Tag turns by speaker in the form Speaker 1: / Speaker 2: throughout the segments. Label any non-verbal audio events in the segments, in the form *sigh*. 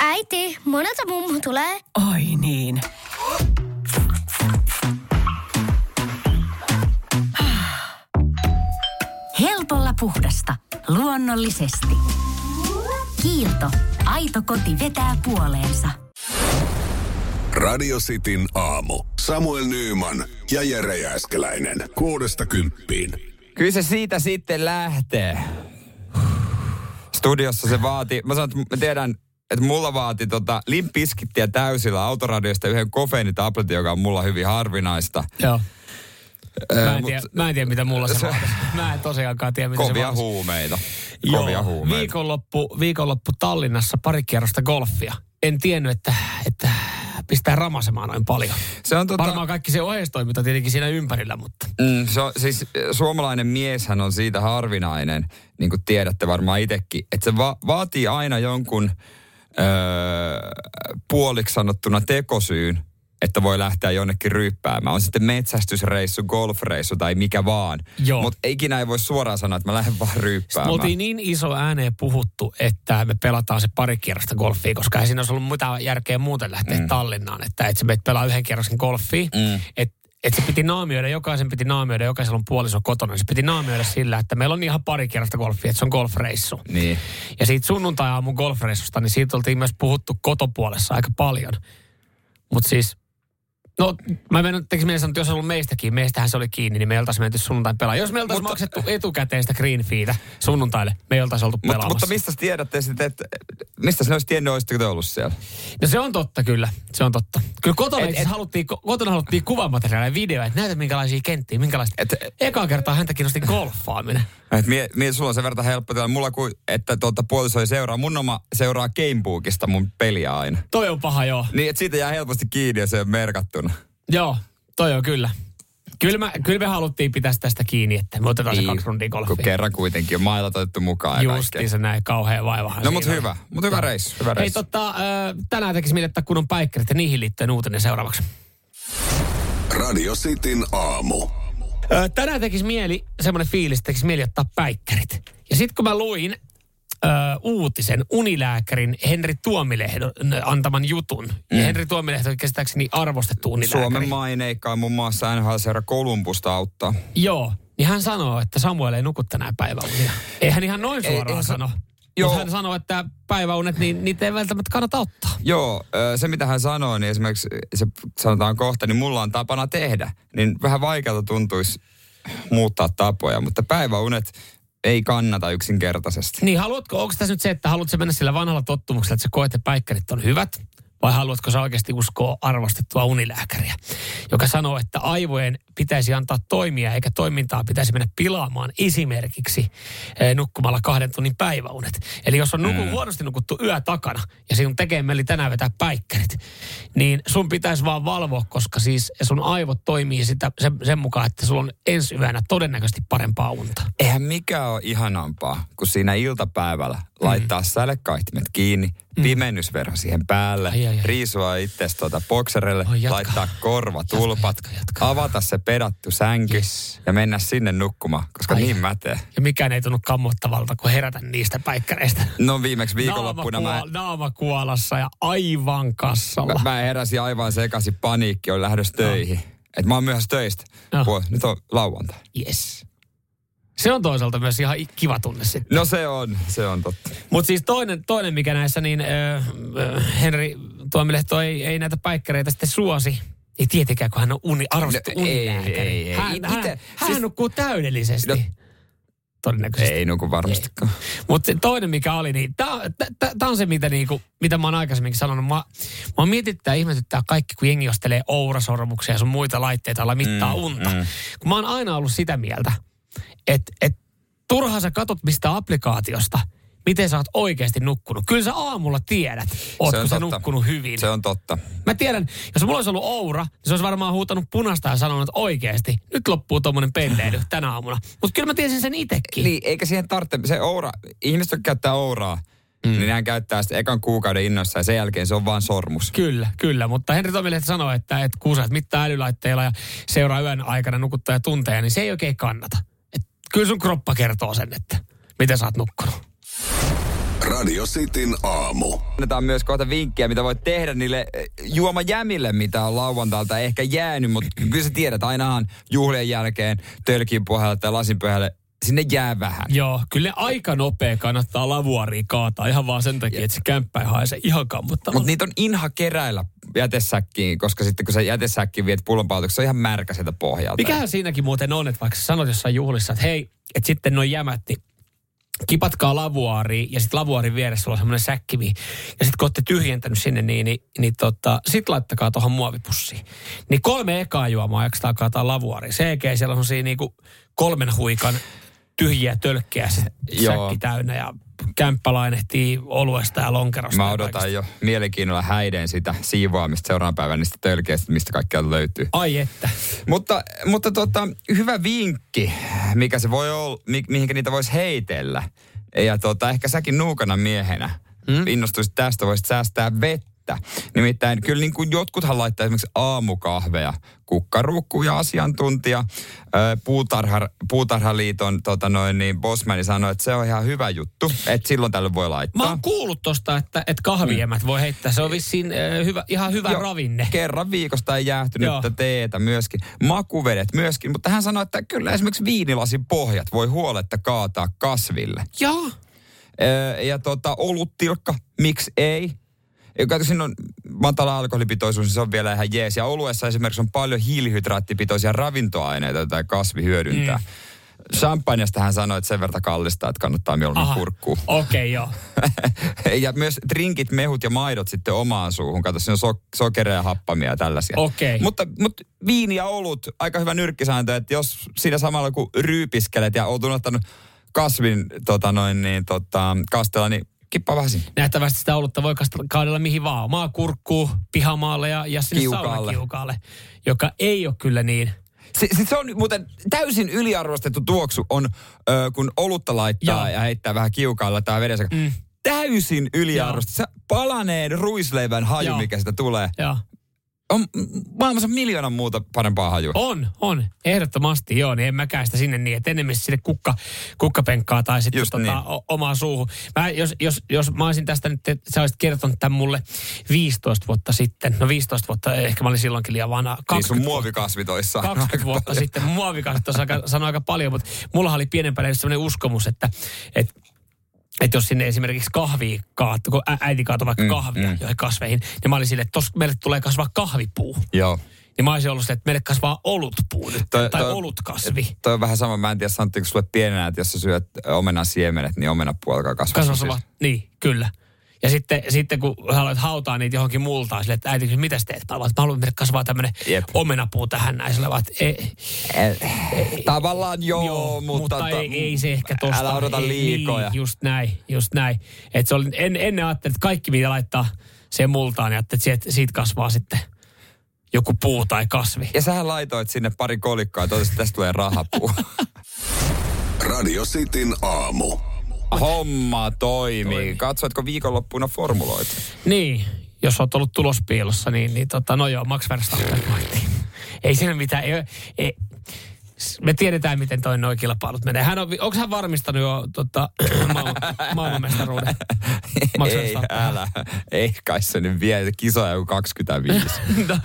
Speaker 1: Äiti, monelta mummu tulee?
Speaker 2: Oi niin. Helpolla puhdasta. Luonnollisesti. Kiilto. Aito koti vetää puoleensa.
Speaker 3: Radio Cityn aamu. Samuel Nyyman ja Jere Jääskeläinen. Kuudesta kymppiin.
Speaker 4: Kyllä se siitä sitten lähtee. Studiossa se vaati, mä sanon, että mä tiedän, että mulla vaati tota limpiskittiä täysillä autoradiosta yhden kofeinitabletin, joka on mulla hyvin harvinaista.
Speaker 5: Joo. Mä en,
Speaker 4: mut-
Speaker 5: tiedä, mä en tiedä, mitä mulla se,
Speaker 4: se-
Speaker 5: vaatisi. *laughs* Mä en tosiaankaan tiedä, mitä se
Speaker 4: Kovia
Speaker 5: vaatisi.
Speaker 4: huumeita. Kovia
Speaker 5: Joo,
Speaker 4: huumeita.
Speaker 5: viikonloppu, viikonloppu Tallinnassa pari kierrosta golfia. En tiennyt, että, että pistää ramasemaan noin paljon.
Speaker 4: Se on tota,
Speaker 5: Varmaan kaikki se oheistoiminta tietenkin siinä ympärillä, mutta...
Speaker 4: Mm, se on, siis äh, suomalainen mieshän on siitä harvinainen, niin kuin tiedätte varmaan itsekin, että se va- vaatii aina jonkun öö, puoliksi sanottuna tekosyyn, että voi lähteä jonnekin ryyppäämään. On sitten metsästysreissu, golfreissu tai mikä vaan. Mutta ikinä ei voi suoraan sanoa, että mä lähden vaan
Speaker 5: Me
Speaker 4: ryyppäämään.
Speaker 5: oltiin niin iso ääneen puhuttu, että me pelataan se pari kierrosta golfia, koska ei siinä olisi ollut mitään järkeä muuten lähteä mm. Tallinnaan. Että et sä meet pelaa yhden kierroksen golfia. Mm. Että et se piti naamioida, jokaisen piti naamioida, jokaisella on puoliso kotona. Se piti naamioida sillä, että meillä on ihan pari kierrosta golfia, että se on golfreissu.
Speaker 4: Niin.
Speaker 5: Ja siitä sunnuntai-aamun golfreissusta, niin siitä oltiin myös puhuttu kotopuolessa aika paljon. Mutta siis, no mä menen, tekisi mielessä, että jos on ollut meistäkin, meistähän se oli kiinni, niin me ei oltaisi menty sunnuntain pelaamaan. Jos me oltaisiin
Speaker 4: Mutta-
Speaker 5: maksettu etukäteen sitä green feetä sunnuntaille, me ei oltaisi oltu
Speaker 4: Mutta,
Speaker 5: pelaamassa.
Speaker 4: mutta mistä sä tiedätte sitten, että mistä sinä olisi tiennyt, olisitteko te ollut siellä?
Speaker 5: No se on totta kyllä, se on totta. Kyllä kotona,
Speaker 4: Et-
Speaker 5: et, haluttiin, ko- kotona haluttiin kuvamateriaalia ja videoja, että näytä minkälaisia kenttiä, minkälaista.
Speaker 4: Et-
Speaker 5: Eka kertaa häntä kiinnosti golfaaminen.
Speaker 4: Et mie, mie, sulla on sen verran helppo tilanne. Mulla kuin, että tuota, puoliso ei seuraa. Mun oma seuraa Gamebookista mun peliä aina.
Speaker 5: Toi on paha, joo.
Speaker 4: Niin, että siitä jää helposti kiinni ja se on merkattuna.
Speaker 5: Joo, toi on kyllä. Kyllä, mä, kyllä me haluttiin pitää tästä kiinni, että me otetaan se kaksi rundia
Speaker 4: Niin, kun
Speaker 5: golfia.
Speaker 4: kerran kuitenkin on mailat otettu mukaan ja
Speaker 5: Justiin se näin, kauhean vaivahan
Speaker 4: No mut
Speaker 5: siinä on.
Speaker 4: hyvä, mut hyvä reissu, hyvä
Speaker 5: Hei
Speaker 4: reissu.
Speaker 5: tota, äh, tänään tekisi mieli, että kun on päikkärit ja niihin liittyen uutinen seuraavaksi.
Speaker 3: Radio Cityn aamu.
Speaker 5: Ö, tänään tekisi mieli, semmoinen fiilis, että tekisi mieli ottaa päikkärit. Ja sitten kun mä luin ö, uutisen unilääkärin Henri Tuomilehdon antaman jutun. Mm. Ja Henri Tuomilehto on käsittääkseni arvostettu unilääkäri.
Speaker 4: Suomen maineikkaa muun muassa NHL-seura Kolumbusta auttaa.
Speaker 5: Joo, niin hän sanoo, että Samuel ei nuku tänään päiväunia. Ei hän ihan noin
Speaker 4: Ei-
Speaker 5: suoraan
Speaker 4: ei sa-
Speaker 5: sano.
Speaker 4: Joo.
Speaker 5: Mutta hän sanoo, että päiväunet, niin niitä ei välttämättä kannata ottaa.
Speaker 4: Joo, se mitä hän sanoo, niin esimerkiksi se sanotaan kohta, niin mulla on tapana tehdä. Niin vähän vaikealta tuntuisi muuttaa tapoja, mutta päiväunet ei kannata yksinkertaisesti.
Speaker 5: Niin haluatko, onko tässä nyt se, että haluatko mennä sillä vanhalla tottumuksella, että sä koet, että päikkärit on hyvät? Vai haluatko sä oikeasti uskoa arvostettua unilääkäriä, joka sanoo, että aivojen pitäisi antaa toimia eikä toimintaa pitäisi mennä pilaamaan esimerkiksi eh, nukkumalla kahden tunnin päiväunet. Eli jos on nuku, mm. huonosti nukuttu yö takana ja sinun tekee mieli tänään vetää päikkärit, niin sun pitäisi vaan valvoa, koska siis sun aivot toimii sitä, sen, sen mukaan, että sulla on ensi yönä todennäköisesti parempaa unta.
Speaker 4: Eihän mikään ole ihanampaa, kun siinä iltapäivällä laittaa
Speaker 5: Mm.
Speaker 4: sälekkaihtimet kiinni, pimennysverho siihen päälle,
Speaker 5: Ai, ai, ai.
Speaker 4: riisua itsestä tuota bokserelle,
Speaker 5: jatka.
Speaker 4: laittaa
Speaker 5: Jatka, jatka, jatka.
Speaker 4: avata se pedattu sänky
Speaker 5: Yes.
Speaker 4: ja mennä sinne nukkumaan, koska
Speaker 5: Ai.
Speaker 4: niin mätee.
Speaker 5: Ja mikään ei tunnu kammottavalta, kun herätä niistä päikkäreistä.
Speaker 4: No viimeksi viikonloppuna mä,
Speaker 5: Naamakuol- Naamakuolassa ja aivan kassalla.
Speaker 4: mä, mä heräsin aivan sekaisin paniikki, on lähdössä töihin. Et mä oon myöhässä töistä.
Speaker 5: No.
Speaker 4: Nyt on lauantai.
Speaker 5: Yes. Se on toisaalta myös ihan kiva tunne sitten.
Speaker 4: No se on, se on totta.
Speaker 5: Mutta siis toinen, toinen, mikä näissä, niin äh, äh, Henri Tuomilehto ei, ei näitä päikkäreitä sitten suosi. Ei tietenkään, kun hän on uni, arvostettu
Speaker 4: No, ei,
Speaker 5: unilääkäri.
Speaker 4: ei, ei.
Speaker 5: Hän,
Speaker 4: Ite-
Speaker 5: hän, hän
Speaker 4: siis-
Speaker 5: nukkuu täydellisesti.
Speaker 4: No,
Speaker 5: Todennäköisesti.
Speaker 4: Ei nuku varmastikaan.
Speaker 5: Mutta toinen, mikä oli, niin tämä on se, mitä, niinku, mitä mä oon aikaisemminkin sanonut. Mä, mä mietittää ihmetyttää kaikki, kun jengi ostelee ourasormuksia ja sun muita laitteita, joilla mittaa
Speaker 4: Mm,
Speaker 5: unta.
Speaker 4: mm.
Speaker 5: Kun mä oon aina ollut sitä mieltä, että et, turhaan sä katot mistä applikaatiosta, miten sä oot oikeasti nukkunut. Kyllä sä aamulla tiedät, ootko
Speaker 4: on
Speaker 5: sä
Speaker 4: totta.
Speaker 5: nukkunut hyvin.
Speaker 4: Se on totta.
Speaker 5: Mä tiedän, jos mulla olisi ollut Oura, niin se olisi varmaan huutanut punasta ja sanonut, että oikeasti, nyt loppuu tommonen pelleily *laughs* tänä aamuna. Mutta kyllä mä tiesin sen itekin.
Speaker 4: Niin, eikä siihen tarvitse, se oura, ihmiset, jotka käyttää ouraa, mm. niin hän käyttää sitä ekan kuukauden innossa ja sen jälkeen se on vaan sormus.
Speaker 5: Kyllä, kyllä. Mutta Henri Tomilehti sanoi, että, että kun sä et mittaa älylaitteilla ja seuraa yön aikana nukuttaa ja tunteja, niin se ei oikein kannata. Et kyllä sun kroppa kertoo sen, että Miten sä oot nukkunut?
Speaker 3: Radio Cityn aamu.
Speaker 4: Annetaan myös kohta vinkkiä, mitä voit tehdä niille eh, juomajämille, mitä on lauantailta ehkä jäänyt, mutta kyllä sä tiedät, ainahan juhlien jälkeen tölkin pohjalle tai lasin pohjalle sinne jää vähän.
Speaker 5: Joo, kyllä aika nopea kannattaa lavuaria kaataa ihan vaan sen takia, että se kämppä ei haise ihan.
Speaker 4: Mutta niitä on inha keräillä jätesäkkiin, koska sitten kun sä jätesäkkiin viet pullonpalautuksi, se on ihan märkä sieltä pohjalta.
Speaker 5: Mikähän siinäkin muuten on, että vaikka sä sanot jossain juhlissa, että hei, että sitten noin jämät, niin kipatkaa lavuaariin ja sitten lavuaarin vieressä on semmoinen säkkivi. Ja sitten kun olette tyhjentänyt sinne, niin, niin, niin tota, sit laittakaa tuohon muovipussiin. Niin kolme ekaa juomaa jaksaa kaataa lavuaariin. Se eikä siellä on siinä niinku kolmen huikan tyhjiä
Speaker 4: Joo.
Speaker 5: säkki täynnä ja kämppä lainehtii oluesta ja lonkerosta.
Speaker 4: Mä odotan
Speaker 5: kaikesta.
Speaker 4: jo mielenkiinnolla häiden sitä siivoamista seuraavan päivän niistä tölkeistä, mistä kaikkea löytyy.
Speaker 5: Ai että.
Speaker 4: Mutta, mutta tota, hyvä vinkki, mikä se voi olla, mi, mihinkä niitä voisi heitellä. Ja tota, ehkä säkin nuukana miehenä hmm? innostuisit tästä, voisit säästää vettä. Nimittäin kyllä niin kuin jotkuthan laittaa esimerkiksi aamukahveja. Kukkaruukku ja asiantuntija puutarha, Puutarhaliiton tota noin, niin Bosmani sanoi, että se on ihan hyvä juttu, että silloin tällöin voi laittaa.
Speaker 5: Mä oon kuullut tosta, että, että kahviemät voi heittää. Se on vissiin äh, hyvä, ihan hyvä
Speaker 4: Joo,
Speaker 5: ravinne.
Speaker 4: Kerran viikosta ei jäähtynyttä teetä myöskin. Makuvedet myöskin, mutta hän sanoi, että kyllä esimerkiksi viinilasin pohjat voi huoletta kaataa kasville.
Speaker 5: Joo.
Speaker 4: Ja tota, oluttilkka, miksi ei? Kato, siinä on matala alkoholipitoisuus, niin se on vielä ihan jees. Ja oluessa esimerkiksi on paljon hiilihydraattipitoisia ravintoaineita, joita ei kasvi hyödyntää. Mm. Champagnesta hän sanoi, että sen verran kallista, että kannattaa mieluummin kurkkuu.
Speaker 5: Okei, okay, joo. *laughs*
Speaker 4: ja myös drinkit, mehut ja maidot sitten omaan suuhun. Kato, siinä on so- sokeria happamia ja tällaisia.
Speaker 5: Okei.
Speaker 4: Mutta, mutta viini ja olut, aika hyvä nyrkkisääntö, että jos siinä samalla kun ryypiskelet ja olet unohtanut kasvin tota noin, niin, tota, kastella, niin kippaa vähän sinne.
Speaker 5: Nähtävästi sitä olutta voi kaadella mihin vaan. Omaa kurkkuu, pihamaalle ja, ja sinne
Speaker 4: Kiukaalle.
Speaker 5: saunakiukaalle, joka ei ole kyllä niin.
Speaker 4: Se, se, se on muuten täysin yliarvostettu tuoksu, on ö, kun olutta laittaa
Speaker 5: Joo.
Speaker 4: ja heittää vähän kiukaalla tai vedessä. Mm. Täysin yliarvostettu. Se palaneen ruisleivän haju,
Speaker 5: Joo.
Speaker 4: mikä sitä tulee.
Speaker 5: Joo.
Speaker 4: On maailmassa miljoona muuta parempaa hajua.
Speaker 5: On, on. Ehdottomasti joo, niin en mäkään sitä sinne niin, että enemmän sinne kukka, kukkapenkkaa tai sitten
Speaker 4: Just
Speaker 5: tota,
Speaker 4: niin.
Speaker 5: o- omaa suuhun. Mä, jos, jos, jos mä olisin tästä nyt, että sä olisit kertonut tämän mulle 15 vuotta sitten, no 15 vuotta, ehkä mä olin silloinkin liian vanha.
Speaker 4: Niin
Speaker 5: 20
Speaker 4: sun
Speaker 5: vuotta-
Speaker 4: muovikasvitoissa.
Speaker 5: 20 vuotta sitten muovikasvit tuossa aika, sanoi aika paljon, mutta mulla oli pienempänä sellainen uskomus, että, että että jos sinne esimerkiksi kahvi kaatui, kun äiti kaatui vaikka
Speaker 4: Mm,
Speaker 5: kahvia
Speaker 4: mm.
Speaker 5: joihin kasveihin, niin mä olin silleen, että tossa meille tulee kasvaa kahvipuu.
Speaker 4: Joo.
Speaker 5: Niin mä olisin ollut silleen, että meille kasvaa olutpuu nyt,
Speaker 4: Toi-
Speaker 5: tai
Speaker 4: toi-
Speaker 5: olutkasvi.
Speaker 4: Toi on vähän sama, mä en tiedä sanottiinko sulle pienenä, että jos sä syöt omenan siemenet, niin omenapuu alkaa kasvaa.
Speaker 5: Kasvava, niin, kyllä. Ja sitten, sitten kun haluat hautaa niitä johonkin multaan, silleen, että äiti kysyi, mitä sä teet? Mä haluan, että meille kasvaa tämmöinen
Speaker 4: Jep.
Speaker 5: omenapuu tähän näin. Sillä vaan, että ei,
Speaker 4: Tavallaan joo,
Speaker 5: Joo,
Speaker 4: mutta...
Speaker 5: mutta ei, ei se ehkä tosta.
Speaker 4: Älä odota
Speaker 5: ei,
Speaker 4: liikoja.
Speaker 5: Niin, just näin, just näin. Et se oli, en, ennen ajattelin, että kaikki mitä laittaa sen multaan, niin ajattelin, että siitä, siitä kasvaa sitten joku puu tai kasvi.
Speaker 4: Ja sähän laitoit sinne pari kolikkoa ja totesit, että tästä tulee rahapuu. *laughs*
Speaker 3: Radio Cityn aamu.
Speaker 4: Homma toimii. Katsoitko viikonloppuna formuloita?
Speaker 5: Niin, jos olet ollut tulospiilossa, niin, niin tota, no joo, Max Verstappen voitti. Ei siinä mitään, ei, ei, me tiedetään, miten toi noin kilpailut menee. Hän on, onko hän varmistanut jo tota, maailman, maailmanmestaruuden? Max
Speaker 4: ei, älä. Ei kai se nyt vie kisoja joku 25. *laughs*
Speaker 5: No.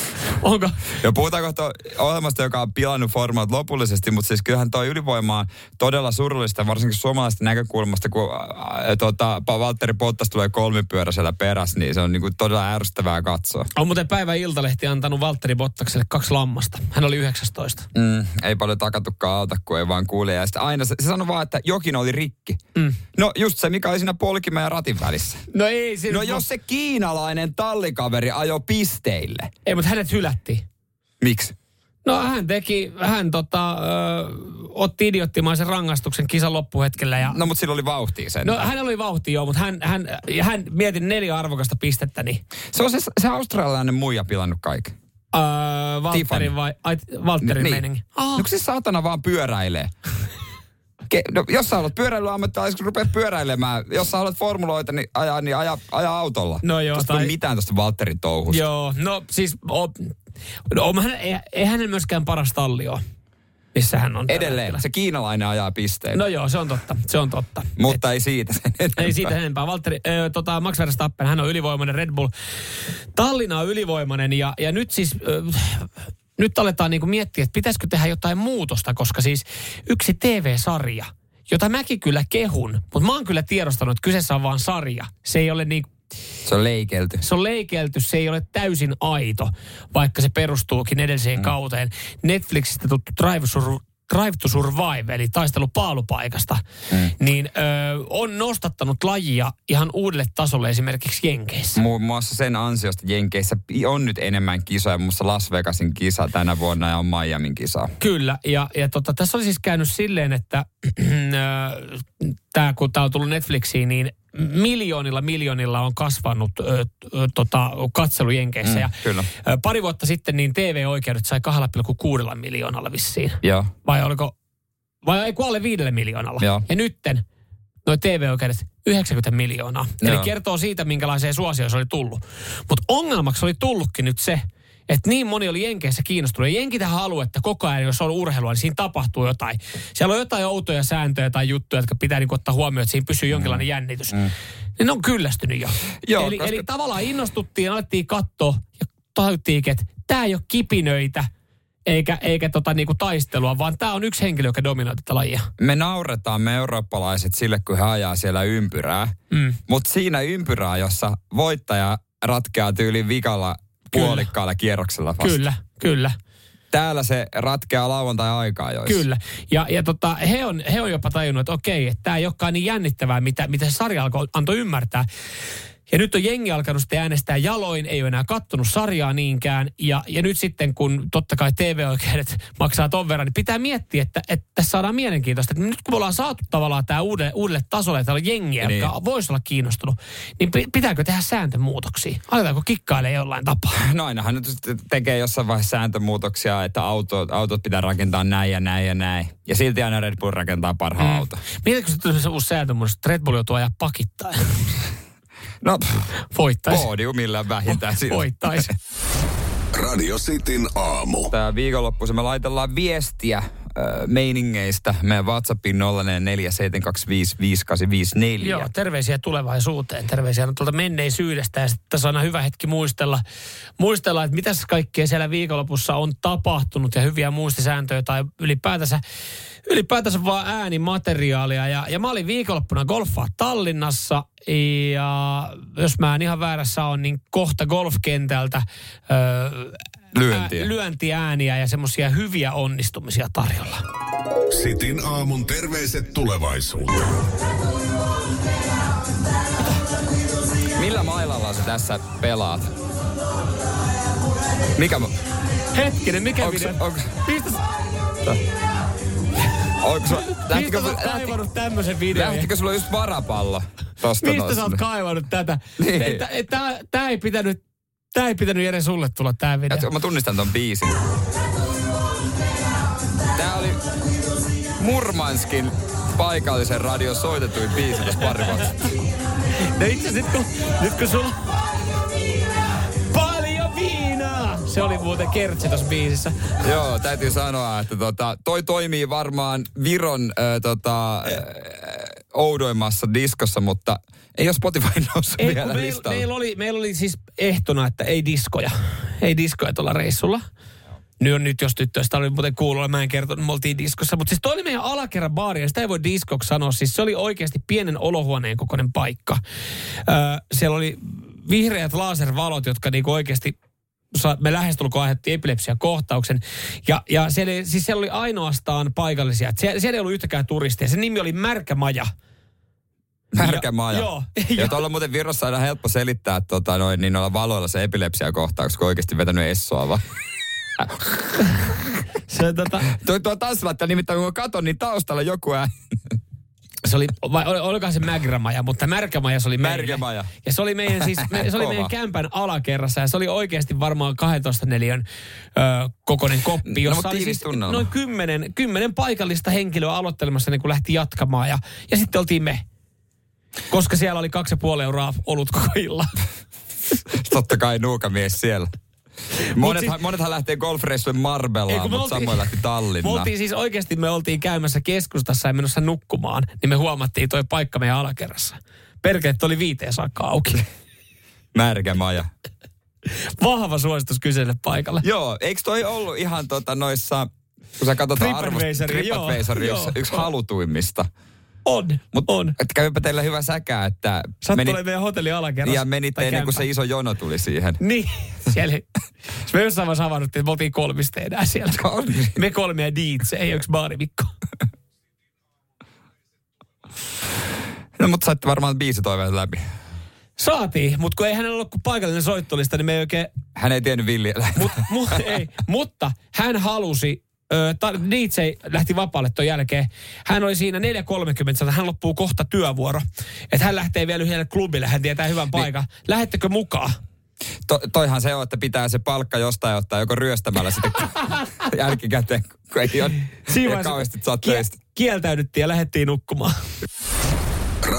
Speaker 5: *laughs* Onko?
Speaker 4: Ja puhutaan kohta ohjelmasta, joka on pilannut formaat lopullisesti, mutta siis kyllähän toi ylivoima on todella surullista, varsinkin suomalaisten näkökulmasta, kun ää, tota, Valtteri Bottas tulee kolmipyöräisellä perässä, niin se on niinku todella ärsyttävää katsoa.
Speaker 5: On muuten päivä Iltalehti antanut Valtteri Bottakselle kaksi lammasta. Hän oli 19.
Speaker 4: Mm, ei paljon takatukaan alta, kun ei vaan kuule. Ja sitten aina se, se sanoi vaan, että jokin oli rikki.
Speaker 5: Mm.
Speaker 4: No just se, mikä oli siinä polkimen ja ratin välissä.
Speaker 5: No ei siinä.
Speaker 4: No jos se kiinalainen tallikaveri ajo pisteille.
Speaker 5: Ei, mutta hänet hylättiin.
Speaker 4: Miksi?
Speaker 5: No hän teki, hän tota, ö, otti idioottimaisen rangaistuksen kisan loppuhetkellä ja
Speaker 4: No mutta sillä oli vauhtia sen.
Speaker 5: No hän oli vauhti joo, mutta hän, hän, hän mietin neljä arvokasta pistettä, niin
Speaker 4: Se on se, se australialainen muija pilannut kaiken.
Speaker 5: öö, Valtterin
Speaker 4: Tiffany.
Speaker 5: vai, ai, Valtterin niin. meiningi.
Speaker 4: No kun se saatana vaan pyöräilee. *laughs* Ke, no, jos sä haluat pyöräilyammattilaiseksi, rupea pyöräilemään. Jos sä haluat formuloita, niin ajaa, niin aja, aja autolla.
Speaker 5: No joo,
Speaker 4: Tuosta
Speaker 5: tai-
Speaker 4: mitään tuosta Valtterin touhusta.
Speaker 5: Joo, no siis, o, no, on, hän, ei, ei hänellä myöskään paras talli ole. missä hän on.
Speaker 4: Edelleen,
Speaker 5: hetkellä.
Speaker 4: se kiinalainen ajaa pisteen.
Speaker 5: No joo, se on totta. Se on totta.
Speaker 4: Mutta ei siitä sen enempää.
Speaker 5: Ei siitä enempää. Valtteri, äh, tota, Max Verstappen, hän on ylivoimainen Red Bull. Tallinna on ylivoimainen ja, ja nyt siis... Äh, nyt aletaan niinku miettiä, että pitäisikö tehdä jotain muutosta, koska siis yksi TV-sarja, jota mäkin kyllä kehun, mutta mä oon kyllä tiedostanut, että kyseessä on vaan sarja. Se ei ole niin,
Speaker 4: Se on leikelty.
Speaker 5: se on leikelty, se ei ole täysin aito, vaikka se perustuukin edelliseen mm. kauteen. Netflixistä tuttu Drive, Sur- Drive to Survive, eli taistelu paalupaikasta, mm. niin ö, on nostattanut lajia ihan uudelle tasolle esimerkiksi Jenkeissä.
Speaker 4: Muun muassa sen ansiosta Jenkeissä on nyt enemmän kisoja. Muun muassa Las Vegasin kisa tänä vuonna ja on Miamin kisa.
Speaker 5: Kyllä, ja, ja tota, tässä oli siis käynyt silleen, että *clears throat* tämä kun tämä on tullut Netflixiin, niin miljoonilla miljoonilla on kasvanut ö, ö, tota, katselu Jenkeissä.
Speaker 4: Mm,
Speaker 5: ja,
Speaker 4: kyllä.
Speaker 5: Ö, pari vuotta sitten niin TV-oikeudet sai 2,6 miljoonalla vissiin.
Speaker 4: Joo.
Speaker 5: Vai oliko, vai ei alle viidelle miljoonalla.
Speaker 4: Joo.
Speaker 5: Ja nytten noin TV-oikeudet 90 miljoonaa. Eli
Speaker 4: Joo.
Speaker 5: kertoo siitä, minkälaiseen suosioon se oli tullut. Mutta ongelmaksi oli tullutkin nyt se, että niin moni oli Jenkeissä kiinnostunut. Ja Jenkitähän haluaa, että koko ajan, jos on urheilua, niin siinä tapahtuu jotain. Siellä on jotain outoja sääntöjä tai juttuja, jotka pitää niin ottaa huomioon, että siinä pysyy jonkinlainen jännitys. Mm. Niin ne on kyllästynyt jo.
Speaker 4: Joo,
Speaker 5: eli,
Speaker 4: koska-
Speaker 5: eli tavallaan innostuttiin, alettiin katsoa ja tajuttiin, että tämä ei ole kipinöitä eikä, eikä tota niinku taistelua, vaan tämä on yksi henkilö, joka dominoi tätä lajia.
Speaker 4: Me nauretaan me eurooppalaiset sille, kun he ajaa siellä ympyrää.
Speaker 5: Mm.
Speaker 4: Mutta siinä ympyrää, jossa voittaja ratkeaa tyyliin vikalla puolikkaalla kierroksella vasta.
Speaker 5: Kyllä, kyllä.
Speaker 4: Täällä se ratkeaa lauantai-aikaa joissa.
Speaker 5: Kyllä. Ja, ja tota, he, on, he on jopa tajunnut, että okei, että tämä ei olekaan niin jännittävää, mitä, mitä se sarja alkoi, antoi ymmärtää. Ja nyt on jengi alkanut sitten äänestää jaloin, ei ole enää kattonut sarjaa niinkään. Ja, ja nyt sitten, kun totta kai TV-oikeudet *laughs* maksaa ton verran, niin pitää miettiä, että, että tässä saadaan mielenkiintoista. Että nyt kun me ollaan saatu tavallaan tämä uudelle, uudelle tasolle, että on jengiä,
Speaker 4: Niin.
Speaker 5: jotka voisi olla kiinnostunut, niin pi- pitääkö tehdä sääntömuutoksia? Aletaanko kikkailemaan jollain tapaa? *laughs*
Speaker 4: No ainahan nyt tekee jossain vaiheessa sääntömuutoksia, että auto, autot pitää rakentaa näin ja näin ja näin. Ja silti aina Red Bull rakentaa parhaan mm. auto.
Speaker 5: Mietitkö se uusi sääntömuutos, että Red Bull joutuu ajaa pakittain? *laughs*
Speaker 4: No,
Speaker 5: Voittaisi.
Speaker 4: podiumilla vähintään siltä.
Speaker 5: Voittaisi.
Speaker 3: Radio Cityn aamu.
Speaker 4: Tää viikonloppuisen me laitellaan viestiä äh, meiningeistä meidän WhatsAppiin 0447255854.
Speaker 5: Joo, terveisiä tulevaisuuteen, terveisiä tuolta menneisyydestä ja sitten tässä on aina hyvä hetki muistella, muistella, että mitä kaikkea siellä viikonlopussa on tapahtunut ja hyviä muistisääntöjä tai ylipäätänsä, ylipäätänsä vaan äänimateriaalia. Ja, ja mä olin viikonloppuna golfaa Tallinnassa ja jos mä en ihan väärässä on, niin kohta golfkentältä öö,
Speaker 4: Lyöntiä.
Speaker 5: ää- lyöntiääniä ja semmoisia hyviä onnistumisia tarjolla.
Speaker 3: Sitin aamun terveiset tulevaisuuteen.
Speaker 4: Millä mailalla sä tässä pelaat? Mikä
Speaker 5: Hetkinen, mikä
Speaker 4: Onks-
Speaker 5: video?
Speaker 4: onks-
Speaker 5: Mistä,
Speaker 4: Onko sulla,
Speaker 5: mistä sä oot kaivannut tämmöisen videon?
Speaker 4: lähtikö sulla just varapallo tosta
Speaker 5: Mistä sä oot kaivannut tätä?
Speaker 4: Niin.
Speaker 5: Tää, ei pitänyt, tää ei pitänyt Jere sulle tulla tää video.
Speaker 4: Katso, mä tunnistan ton biisin. Tää oli Murmanskin paikallisen radion soitetuin biisi tässä pari vuotta.
Speaker 5: No itse asiassa nyt kun, nyt kun sulla... Se oli muuten kertsi tossa biisissä.
Speaker 4: Joo, täytyy sanoa, että tota, toi toimii varmaan Viron äh, tota, äh, oudoimmassa diskossa, mutta ei ole Spotify *laughs* noussut
Speaker 5: Ei,
Speaker 4: vielä
Speaker 5: meil, meillä, oli, meillä oli siis ehtona, että ei diskoja. Ei diskoja tuolla reissulla. Nyt on nyt, jos tyttöistä oli muuten kuulolla, mä en kertonut, me oltiin diskossa. Mutta siis toi oli meidän alakerran baari, ja sitä ei voi diskoksi sanoa. Siis se oli oikeasti pienen olohuoneen kokoinen paikka. Öö, siellä oli vihreät laservalot, jotka niinku oikeasti me lähestulkoon aiheutti epilepsiakohtauksen. Ja, ja siellä, ei- siis siellä oli ainoastaan paikallisia. Siellä, siellä ei ollut yhtäkään turistia. Se nimi oli Märkämaja.
Speaker 4: Märkä
Speaker 5: Ja-
Speaker 4: maja.
Speaker 5: joo.
Speaker 4: Ja *laughs*
Speaker 5: Ja-
Speaker 4: tuolla muuten Virossa aina helppo selittää tota, noin, niin noilla valoilla se epilepsia kohtaus, kun oikeasti vetänyt essoa vaan. *laughs*
Speaker 5: Se, tota,
Speaker 4: Tuo, tuo tanssilatta nimittäin, kun katon, niin taustalla joku ää.
Speaker 5: Se oli, vai ol- olikohan se Mägrämaja, mutta Märkämaja se oli.
Speaker 4: Märkämaja.
Speaker 5: Ja se oli meidän siis, me, se oli meidän kämpän alakerrassa ja se oli oikeasti varmaan 12 neliön ö, kokoinen koppi,
Speaker 4: No,
Speaker 5: jossa
Speaker 4: mutta
Speaker 5: oli siis noin kymmenen, kymmenen paikallista henkilöä aloittelemassa niin kun lähti jatkamaan ja, ja sitten oltiin me. Koska siellä oli kaksi ja puoli euroa olut koko illan.
Speaker 4: Totta kai nuukamies siellä. Monethan, monethan lähtee golfreissuille
Speaker 5: Ei,
Speaker 4: Marbellaan,
Speaker 5: me
Speaker 4: mutta
Speaker 5: oltiin-
Speaker 4: Samuel lähti
Speaker 5: Me
Speaker 4: Tallinnaan.
Speaker 5: oltiin siis oikeasti, me oltiin käymässä keskustassa ja menossa nukkumaan, niin me huomattiin toi paikka meidän alakerrassa. Perkele, oli viiteen saakka auki. *laughs*
Speaker 4: Märkä maja.
Speaker 5: Vahva suositus kyseelle paikalle.
Speaker 4: Joo, eikö toi ollut ihan tota noissa, kun sä katsotaan
Speaker 5: joo, joo.
Speaker 4: yksi, yksi halutuimmista.
Speaker 5: On,
Speaker 4: Mut,
Speaker 5: on.
Speaker 4: Että kävipä teillä hyvä säkä, että
Speaker 5: Sä
Speaker 4: meni,
Speaker 5: meidän hotelli alakerrassa.
Speaker 4: ja menitte ennen kuin se iso jono tuli siihen.
Speaker 5: Niin, siellä. *laughs* me jossain vaiheessa havainnuttiin, että me oltiin kolmista enää siellä.
Speaker 4: Kolmi.
Speaker 5: Me kolme ja DJ, ei yksi baarimikko. *laughs*
Speaker 4: No, mutta saitte varmaan biisitoiveet läpi.
Speaker 5: Saatiin, mutta kun ei hänellä ollut kuin paikallinen soittolista, niin me ei oikein...
Speaker 4: Hän ei tiennyt villiä.
Speaker 5: Mut, mu, ei, mutta hän halusi, DJ lähti vapaalle ton jälkeen. Hän oli siinä 4.30, sanoi, hän loppuu kohta työvuoro. Että hän lähtee vielä yhdelle klubille, hän tietää hyvän paikan. Lähettekö mukaan?
Speaker 4: To, toihan se on, että pitää se palkka jostain ottaa joko ryöstämällä sitten *laughs* jälkikäteen, kun ei ole ei ole kauheasti saa töistä.
Speaker 5: kieltäydyttiin ja lähdettiin nukkumaan.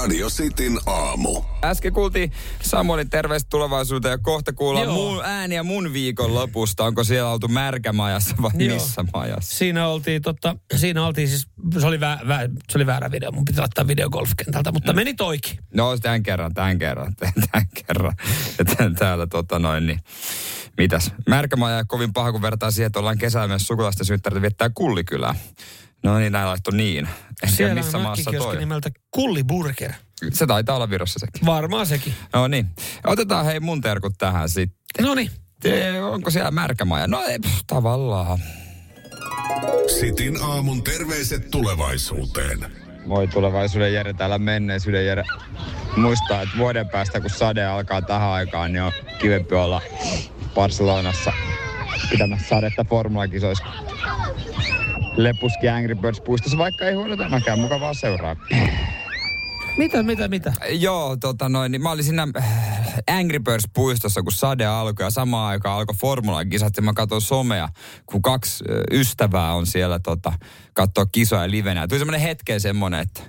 Speaker 3: Radio Cityn aamu.
Speaker 4: Äsken kuultiin Samuelin terveistä tulevaisuuteen ja kohta kuullaan
Speaker 5: Joo.
Speaker 4: mun ääniä mun viikon lopusta. Onko siellä oltu märkämajassa vai
Speaker 5: Joo.
Speaker 4: missä majassa?
Speaker 5: Siinä oltiin, totta, siinä oltiin siis, se oli, vä, vä, se oli väärä video, mun piti laittaa video golfkentältä, mutta meni toikin.
Speaker 4: No tämän kerran, tämän kerran, *laughs* tämän kerran. Ja tän- täällä tota noin niin. Mitäs? Märkämaja ja kovin paha, kun vertaa siihen, että ollaan kesällä myös sukulaisten synttärit viettää Kullikylää. No niin, näin laittoi niin. En tiedä
Speaker 5: Siellä
Speaker 4: missä
Speaker 5: on
Speaker 4: maassa toi.
Speaker 5: nimeltä Kulli Burger.
Speaker 4: Se taitaa olla Virossa sekin.
Speaker 5: Varmaan sekin.
Speaker 4: No niin. Otetaan hei mun terkut tähän sitten.
Speaker 5: No niin.
Speaker 4: Te- Onko siellä märkämaja? No ei, pff, tavallaan.
Speaker 3: Sitin aamun terveiset tulevaisuuteen.
Speaker 4: Moi tulevaisuuden Jere täällä menneisyyden Jere. Muistaa, että vuoden päästä kun sade alkaa tähän aikaan, niin on kivempi olla Barcelonassa pitämässä sadetta formulakisoissa. Lepuski Angry Birds puistossa, vaikka ei huono tämäkään, mukavaa seuraa.
Speaker 5: Mitä, mitä, mitä?
Speaker 4: Joo, tota noin, niin mä olin siinä äh, Angry Birds puistossa, kun sade alkoi ja samaan aikaan alkoi formulakisat ja mä katsoin somea, kun kaksi äh, ystävää on siellä tota, katsoa kisoja livenä. Ja Tuli semmoinen hetken semmoinen, että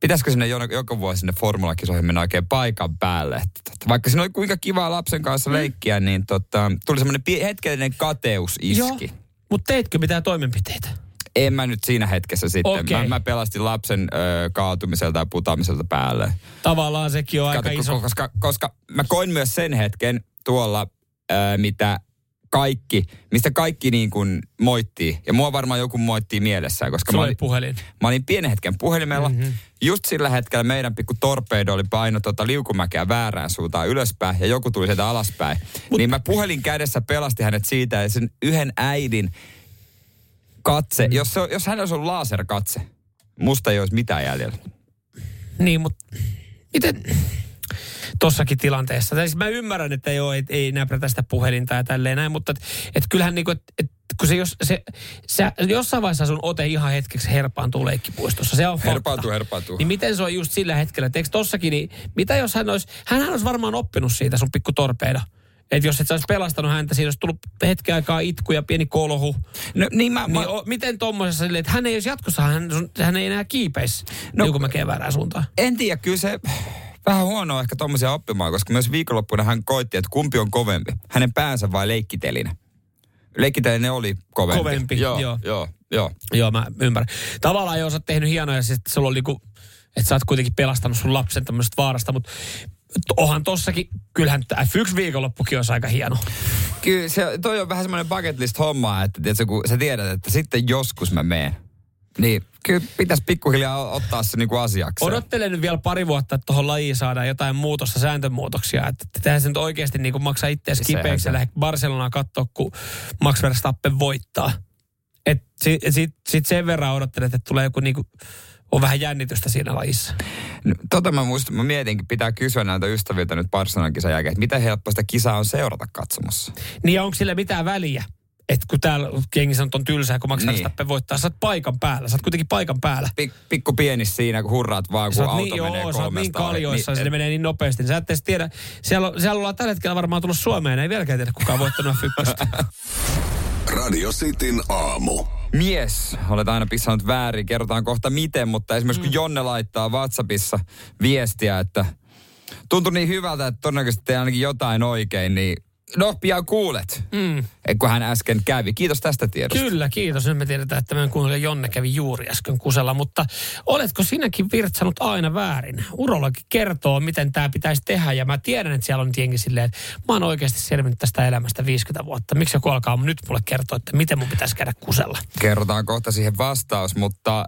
Speaker 4: pitäisikö sinne jo, joka vuosi sinne formulakisoihin mennä oikein paikan päälle. Että, tota, vaikka siinä oli kuinka kivaa lapsen kanssa leikkiä, niin tota, tuli semmoinen pie- hetkellinen kateus iski.
Speaker 5: Mutta teitkö mitään toimenpiteitä?
Speaker 4: En mä nyt siinä hetkessä sitten.
Speaker 5: Okei.
Speaker 4: Mä, mä pelastin lapsen ö, kaatumiselta ja putoamiselta päälle.
Speaker 5: Tavallaan sekin on aika
Speaker 4: Kato,
Speaker 5: iso.
Speaker 4: Koska, koska mä koin myös sen hetken tuolla, ää, mitä kaikki, mistä kaikki niin kuin moittii. Ja mua varmaan joku moittii mielessään, koska mä
Speaker 5: oli
Speaker 4: olin,
Speaker 5: puhelin.
Speaker 4: mä olin pienen hetken puhelimella. Mm-hmm. Just sillä hetkellä meidän pikku torpedo oli paino tota liukumäkeä väärään suuntaan ylöspäin ja joku tuli sieltä alaspäin. Mut, niin mä puhelin kädessä pelasti hänet siitä ja sen yhden äidin katse, mm. jos, se, jos hän olisi ollut laserkatse, musta ei olisi mitään jäljellä.
Speaker 5: Niin, mutta miten tossakin tilanteessa? Tai siis mä ymmärrän, että joo, ei, ei näprätä sitä puhelinta ja tälleen näin, mutta et, et kyllähän niinku, et, et, kun se, jos, se, se, jossain vaiheessa sun ote ihan hetkeksi herpaantuu leikkipuistossa. Se on fakta.
Speaker 4: Herpaantuu, herpaantuu.
Speaker 5: Niin miten se on just sillä hetkellä? että Eikö tossakin, niin mitä jos hän olisi, hän olisi varmaan oppinut siitä sun pikku torpeeda. Että jos et sä olisi pelastanut häntä, siinä olisi tullut hetken aikaa itku ja pieni kolhu.
Speaker 4: No niin mä, mä
Speaker 5: Niin o, miten silleen, että hän ei olisi jatkossa, hän, sun- hän ei enää kiipeisi
Speaker 4: No-
Speaker 5: no, liukumäkeen väärään suuntaan.
Speaker 4: En tiedä, kyllä se vähän huonoa ehkä tommosia oppimaan, koska myös viikonloppuna hän koitti, että kumpi on kovempi. Hänen päänsä vai leikkiteline. Leikkiteline oli kovempi.
Speaker 5: Kovempi,
Speaker 4: joo.
Speaker 5: joo.
Speaker 4: joo, joo.
Speaker 5: Joo, mä ymmärrän. Tavallaan jos sä oot tehnyt hienoja, siis että sulla oli niinku, että sä oot kuitenkin pelastanut sun lapsen tämmöisestä vaarasta, mutta onhan tossakin, kyllähän tämä F1 viikonloppukin olisi aika hieno.
Speaker 4: Kyllä se, toi on vähän semmoinen bucket list homma, että tiedätkö, kun sä tiedät, että sitten joskus mä meen. Niin, kyllä pitäisi pikkuhiljaa ottaa se niinku asiakseen.
Speaker 5: Odottelen nyt vielä pari vuotta, että tuohon lajiin saadaan jotain muutosta, sääntömuutoksia. Että tehdään se nyt oikeasti niin kuin maksaa itseäsi kipeäksi ja lähde Barcelonaa katsoa, kun Max Verstappen voittaa. Et sit, sit, sit sen verran odottelen, että tulee joku niinku, on vähän jännitystä siinä lajissa.
Speaker 4: No, Tota mä muistan, mä mietinkin, pitää kysyä näiltä ystäviltä nyt Barcelonan kisan jälkeen, että miten helppo sitä kisaa on seurata katsomassa.
Speaker 5: Niin onko sillä mitään väliä? Että kun täällä jengi sanoo, että on tylsää, kun Max
Speaker 4: Niin.
Speaker 5: Verstappen voittaa, sä oot paikan päällä. Sä oot kuitenkin paikan päällä.
Speaker 4: Pik, pikku pienis siinä, kun hurraat vaan, kun auto
Speaker 5: niin,
Speaker 4: menee
Speaker 5: joo, sä oot niin
Speaker 4: 300.
Speaker 5: kaljoissa,
Speaker 4: Niin,
Speaker 5: niin, se menee niin nopeasti. Sä et edes tiedä, siellä, on- siellä ollaan tällä hetkellä varmaan tullut Suomeen, ei vieläkään tiedä kukaan voittanut *laughs* F1.
Speaker 3: Radio Cityn aamu.
Speaker 4: Mies, olet aina pissannut väärin, kerrotaan kohta miten, mutta esimerkiksi kun Jonne laittaa WhatsAppissa viestiä, että tuntui niin hyvältä, että todennäköisesti tein ainakin jotain oikein, niin No, pian kuulet, mm. kun hän äsken kävi. Kiitos tästä tiedosta.
Speaker 5: Kyllä, kiitos. Nyt me tiedetään, että meidän kuunnelija Jonne kävi juuri äsken kusella, mutta oletko sinäkin virtsanut aina väärin? Urologi kertoo, miten tämä pitäisi tehdä ja mä tiedän, että siellä on jengi silleen, että mä oon oikeasti selvinnyt tästä elämästä 50 vuotta. Miksi joku alkaa nyt mulle kertoa, että miten mun pitäisi käydä kusella?
Speaker 4: Kerrotaan kohta siihen vastaus, mutta äh,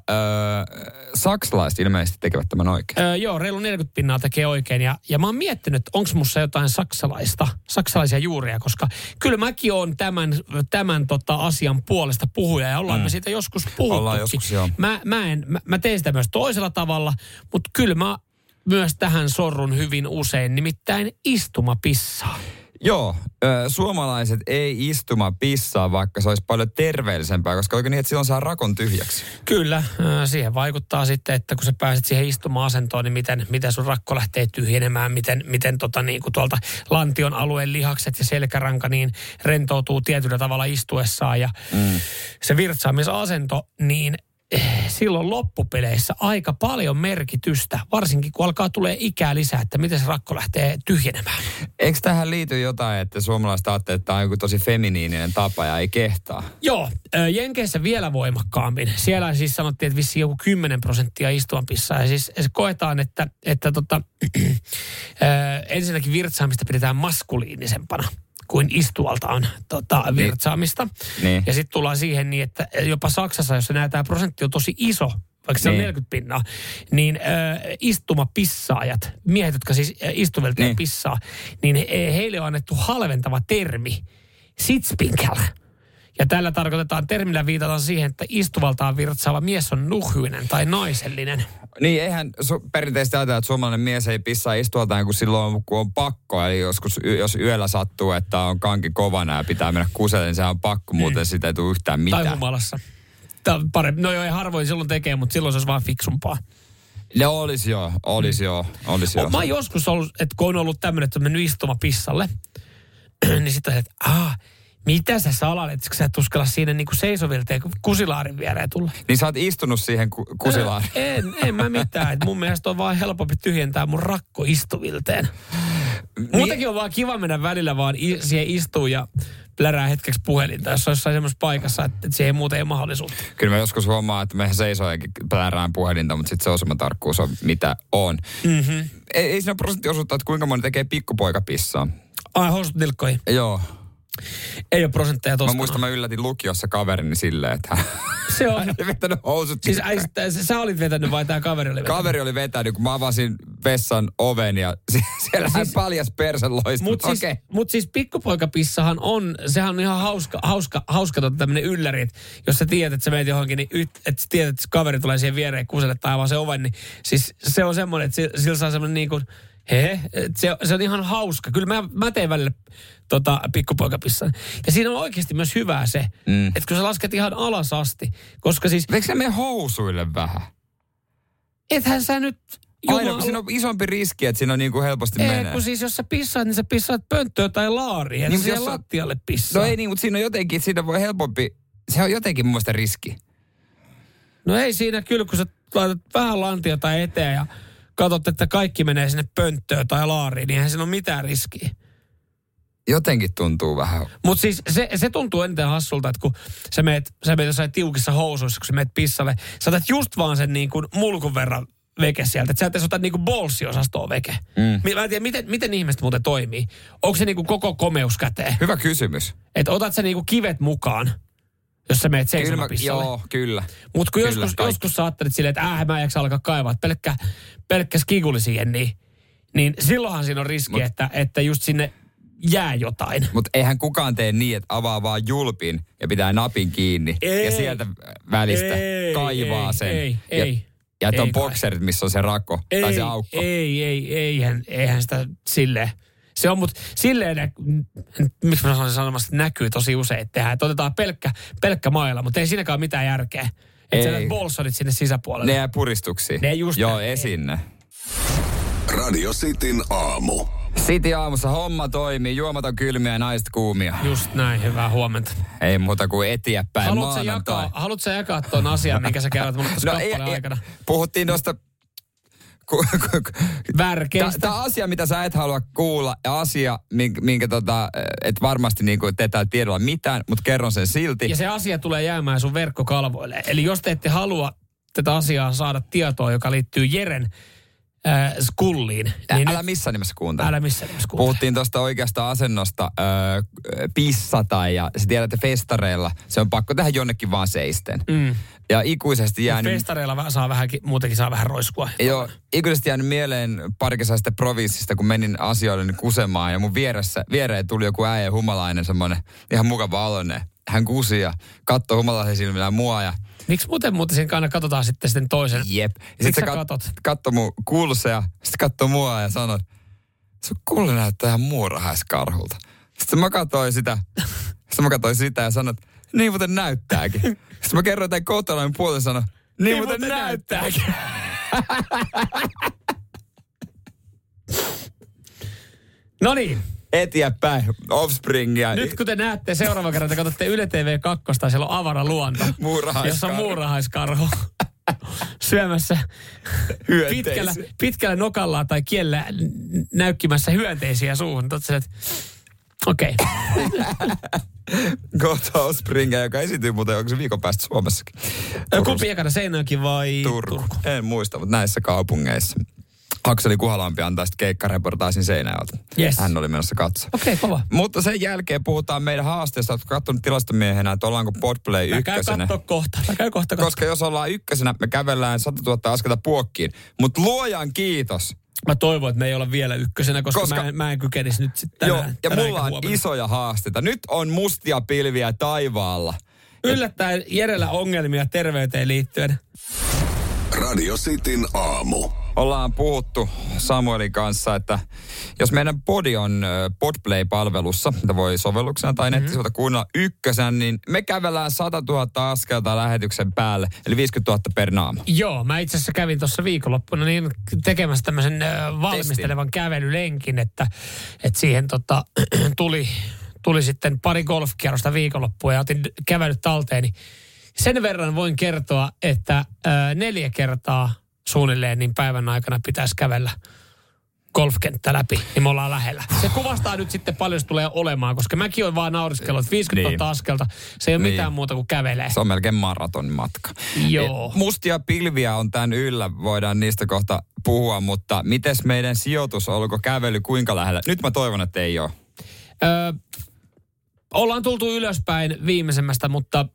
Speaker 4: saksalaiset ilmeisesti tekevät tämän oikein.
Speaker 5: Öö, joo, reilu 40 pinnaa tekee oikein ja, ja mä oon miettinyt, onko mussa jotain saksalaista, saksalaisia juuria, koska kyllä mäkin oon tämän, tämän tota asian puolesta puhuja ja ollaan mm. me siitä joskus puhuttu.
Speaker 4: Ollaan joskus, joo.
Speaker 5: Mä, mä, en, mä, mä teen sitä myös toisella tavalla, mutta kyllä mä myös tähän sorrun hyvin usein, nimittäin istumapissaa.
Speaker 4: Joo, suomalaiset ei istuma pissaa, vaikka se olisi paljon terveellisempää, koska oikein niin, että silloin saa rakon tyhjäksi.
Speaker 5: Kyllä, siihen vaikuttaa sitten, että kun sä pääset siihen istuma-asentoon, niin miten, miten sun rakko lähtee tyhjenemään, miten, miten tota niin kuin tuolta lantion alueen lihakset ja selkäranka niin rentoutuu tietyllä tavalla istuessaan. Ja mm. se virtsaamisasento, niin silloin loppupeleissä aika paljon merkitystä, varsinkin kun alkaa tulee ikää lisää, että miten se rakko lähtee tyhjenemään.
Speaker 4: Eikö tähän liity jotain, että suomalaiset ajattelee, että tämä on joku tosi feminiininen tapa ja ei kehtaa?
Speaker 5: Joo, Jenkeissä vielä voimakkaammin. Siellä siis sanottiin, että vissiin joku 10 prosenttia istuvanpissaa. Ja siis koetaan, että, että tota, *clears throat* ensinnäkin virtsaamista pidetään maskuliinisempana kuin istualta on tota, virtsaamista.
Speaker 4: Niin.
Speaker 5: Ja sitten tullaan siihen niin, että jopa Saksassa, jossa nämä tämä prosentti on tosi iso, vaikka se on
Speaker 4: Niin.
Speaker 5: 40 pinnaa, niin ö, istumapissaajat, miehet, jotka siis ö, istuvelta ja
Speaker 4: Niin.
Speaker 5: pissaa, niin he, heille on annettu halventava termi, sitzpinkel. Ja tällä tarkoitetaan, termillä viitataan siihen, että istuvaltaan virtsaava mies on nuhyinen tai naisellinen.
Speaker 4: Niin, eihän su- perinteisesti ajatella, että suomalainen mies ei pissaa istualtaan, kun silloin kun on pakko. Eli joskus, y- jos yöllä sattuu, että on kanki kovana ja pitää mennä kuselle, niin se on pakko, muuten sitä ei tule yhtään
Speaker 5: Tai
Speaker 4: mitään.
Speaker 5: humalassa. Tämä parempi. No joo, ei harvoin silloin tekee, mutta silloin se olisi vaan fiksumpaa.
Speaker 4: No olisi joo, olisi joo, olisi joo.
Speaker 5: Mä oon joskus ollut, että kun on ollut tämmöinen, että on mennyt istuma pissalle, *clears throat* niin sitten että ah, mitä sä salalet, kun sä et uskalla siinä niinku seisovilta ja kusilaarin viereen tulla?
Speaker 4: Niin sä oot istunut siihen ku- kusilaan.
Speaker 5: En, en mä mitään. Et mun mielestä on vaan helpompi tyhjentää mun rakko istuvilteen. Muutenkin on vaan kiva mennä välillä vaan i- siihen istuu ja plärää hetkeksi puhelinta, jos on jossain semmoisessa paikassa, että, että siihen muuten ei mahdollisuutta.
Speaker 4: Kyllä mä joskus huomaan, että me seisojakin plärään puhelinta, mutta sitten se osumatarkkuus on mitä on. Mm-hmm. Ei, ei siinä prosenttiosuutta, että kuinka moni tekee pikkupoikapissaa.
Speaker 5: Ai, housut nilkkoihin.
Speaker 4: Joo.
Speaker 5: Ei ole prosentteja
Speaker 4: Mä
Speaker 5: tosta.
Speaker 4: muistan, mä yllätin lukiossa kaverini silleen, että hän
Speaker 5: Se on.
Speaker 4: oli vetänyt housut.
Speaker 5: Siis äi, sä, olit vetänyt vai tämä kaveri oli vetänyt?
Speaker 4: Kaveri oli vetänyt, kun mä avasin vessan oven ja sie- *laughs* siellä hän paljas persen loistui.
Speaker 5: Mutta siis,
Speaker 4: Okei.
Speaker 5: mut siis pikkupoikapissahan on, sehän on ihan hauska, hauska, hauska tota tämmönen ylläri, että jos sä tiedät, että sä menet johonkin, niin yt, että sä tiedät, että kaveri tulee siihen viereen kuselle tai avaa se oven, niin siis se on semmoinen, että si- sillä saa semmoinen niin kuin, he, se, se on ihan hauska. Kyllä mä, mä teen välillä tota, pikkupoikapissan. Ja siinä on oikeasti myös hyvää se, mm. että kun sä lasket ihan alas asti, koska siis
Speaker 4: Eikö se mene housuille vähän?
Speaker 5: ethän sä nyt...
Speaker 4: Aina, kun siinä on isompi riski, että siinä on niin kuin helposti
Speaker 5: Ei,
Speaker 4: menee.
Speaker 5: kun siis jos sä pissaat, niin sä pissaat pönttöä tai laariin,
Speaker 4: Niin,
Speaker 5: niin,
Speaker 4: jos sä-
Speaker 5: lattialle pissaa.
Speaker 4: No ei niin, mutta siinä on jotenkin, siinä voi helpompi, se on jotenkin mun mielestä riski.
Speaker 5: No ei siinä kyllä, kun sä laitat vähän lantiota eteen ja katsot, että kaikki menee sinne pönttöön tai laariin, niin eihän siinä ole mitään riskiä.
Speaker 4: Jotenkin tuntuu vähän.
Speaker 5: Mutta siis se, se tuntuu eniten hassulta, että kun sä meet, sä meet jossain tiukissa housuissa, kun sä meet pissalle, sä otat just vaan sen niin kuin mulkun verran veke sieltä. Että sä et edes ota niin kuin bolssiosastoa veke. Mm. Mä en tiedä, miten, miten ihmiset muuten toimii. Onko se niin kuin koko komeus käteen?
Speaker 4: Hyvä kysymys.
Speaker 5: Että otat sä niin kuin kivet mukaan, jos sä meet
Speaker 4: Kyllä, mä,
Speaker 5: seisomapissalle.
Speaker 4: joo, kyllä.
Speaker 5: Mutta kun
Speaker 4: Kyllä,
Speaker 5: joskus,
Speaker 4: kaikki.
Speaker 5: joskus sä ajattelet silleen, että äh, mä en jaksa alkaa kaivaa, että pelkkä, pelkkä skiguli siihen, niin, niin silloinhan siinä on riski,
Speaker 4: Mut-
Speaker 5: että, että just sinne jää jotain.
Speaker 4: Mutta eihän kukaan tee niin, että avaa vaan julpin ja pitää napin kiinni.
Speaker 5: Ei.
Speaker 4: Ja sieltä välistä
Speaker 5: Ei,
Speaker 4: kaivaa
Speaker 5: ei,
Speaker 4: sen.
Speaker 5: ei,
Speaker 4: ja,
Speaker 5: ei.
Speaker 4: Ja että on bokserit, missä on se rako
Speaker 5: Ei,
Speaker 4: tai se aukko.
Speaker 5: ei, ei, eihän, eihän sitä silleen. Se on, mutta silleen, miksi mä sanoisin sanomassa, että näkyy tosi usein, että tehdään. Että otetaan pelkkä, pelkkä mailla, mutta ei siinäkään ole mitään järkeä. Että sä bolsonit sinne sisäpuolelle.
Speaker 4: Ne jää puristuksiin.
Speaker 5: Ne just
Speaker 4: Joo,
Speaker 5: näin.
Speaker 4: esinne.
Speaker 3: Radio Cityn aamu.
Speaker 4: City aamussa homma toimii, juomat on kylmiä ja naiset kuumia.
Speaker 5: Just näin, hyvää huomenta.
Speaker 4: Ei muuta kuin eteenpäin
Speaker 5: Haluatko jakaa, haluatko sä jakaa tuon asian, minkä sä kerrot mulle tuossa
Speaker 4: No, ei,
Speaker 5: kappaleen
Speaker 4: ei,
Speaker 5: aikana?
Speaker 4: puhuttiin tuosta
Speaker 5: Värkeistä.
Speaker 4: Tämä asia, mitä sä et halua kuulla ja asia, minkä, minkä tota, et varmasti niin kuin, te ette tiedolla mitään, mutta kerron sen silti.
Speaker 5: Ja se asia tulee jäämään sun verkkokalvoille. Eli jos te ette halua tätä asiaa saada tietoa, joka liittyy Jeren äh, skulliin, niin
Speaker 4: Älä missään nimessä kuuntele.
Speaker 5: älä missään nimessä kuuntele.
Speaker 4: Puhuttiin tuosta oikeasta asennosta öö, pissata ja se tiedätte festareilla, se on pakko tehdä jonnekin vaan seisten.
Speaker 5: Mm.
Speaker 4: Ja ikuisesti jäänyt...
Speaker 5: Festareilla vä- saa vähänkin, muutenkin saa vähän roiskua.
Speaker 4: Joo, ikuisesti jäänyt mieleen pari kesää sitten provinssista, kun menin asioille kusemaan ja mun vieressä, viereen tuli joku äijä humalainen, semmoinen ihan mukava aloinen. Hän kusi ja katsoi humalaisen silmillä mua ja
Speaker 5: Miksi muuten muuten sen kannalta katsotaan sitten, sitten toisen?
Speaker 4: jep. Ja
Speaker 5: Miksi
Speaker 4: sitten
Speaker 5: sä katot?
Speaker 4: kat, katsoi mun kuulussa ja sitten katsoi mua ja sanoi, sun kulli näyttää ihan muurahaiskarhulta. Sitten mä katsoin sitä, *laughs* sitten mä katsoin sitä ja sanoin, että niin muuten näyttääkin. Sitten mä kerroin tämän kotona ja puolella sanoi, niin, niin muuten,
Speaker 5: muuten
Speaker 4: näyttääkin. *laughs*
Speaker 5: No niin,
Speaker 4: Eteenpäin, Offspringia.
Speaker 5: nyt kun te näette seuraavan kerran, te katsotte Yle TV 2, siellä on avara luonto, jossa on muurahaiskarhu *laughs* syömässä pitkällä,
Speaker 4: Hyönteisiä.
Speaker 5: pitkällä nokalla tai kiellä näykkimässä hyönteisiä suuhun. Okei. *laughs*
Speaker 4: Kohta Offspringia, joka esiintyy muuten, onko se viikon päästä Suomessakin?
Speaker 5: Okay. Kumpi ekana, Seinäjoki vai
Speaker 4: Turku.
Speaker 5: Turku?
Speaker 4: En muista, mutta näissä kaupungeissa. Akseli Kuhalampi antaa sitten keikkareportaasin Seinäjoelta.
Speaker 5: Yes.
Speaker 4: Hän oli menossa katsoa.
Speaker 5: Okei, okay, kova.
Speaker 4: Mutta sen jälkeen puhutaan meidän haasteesta. Oletko katsonut tilastomiehenä, että ollaanko Podplay
Speaker 5: Mä
Speaker 4: ykkösenä?
Speaker 5: katsoa kohta. Mä käyn kohta katsoa.
Speaker 4: Koska jos ollaan ykkösenä, me kävellään 100 000 askelta puokkiin. Mutta luojan kiitos.
Speaker 5: Mä toivon, että me ei olla vielä ykkösenä, koska,
Speaker 4: Koska-
Speaker 5: mä, en, mä en kykenisi nyt sitten
Speaker 4: Joo, ja
Speaker 5: tänään
Speaker 4: mulla on
Speaker 5: huomenna.
Speaker 4: isoja haasteita. Nyt on mustia pilviä taivaalla.
Speaker 5: Yllättäen Jerellä ongelmia terveyteen liittyen.
Speaker 3: Radio Cityn aamu.
Speaker 4: Ollaan puhuttu Samuelin kanssa, että jos meidän podi on Podplay-palvelussa, mitä voi sovelluksena tai nettisivuilta kuunnella ykkösen, niin me kävellään 100 000 askelta lähetyksen päälle, eli 50 000 per naama.
Speaker 5: Joo, mä itse asiassa kävin tuossa viikonloppuna niin tekemässä tämmöisen valmistelevan kävelylenkin, että, että siihen tota, *clears throat* tuli, tuli sitten pari golfkierrosta viikonloppua ja otin kävelyt talteeni. Sen verran voin kertoa, että ö, neljä kertaa suunnilleen niin päivän aikana pitäisi kävellä golfkenttä läpi, niin me ollaan lähellä. Se kuvastaa nyt sitten paljon se tulee olemaan, koska mäkin olen vaan nauriskellut, että 50
Speaker 4: Niin.
Speaker 5: 000 askelta, se ei ole
Speaker 4: Niin.
Speaker 5: mitään muuta kuin kävelee.
Speaker 4: Se on melkein maraton matka.
Speaker 5: Joo.
Speaker 4: E, Mustia pilviä on tämän yllä, voidaan niistä kohta puhua, mutta mites meidän sijoitus, oliko kävely kuinka lähellä? Nyt mä toivon, että ei ole.
Speaker 5: Öö, ollaan tultu ylöspäin viimeisemmästä, mutta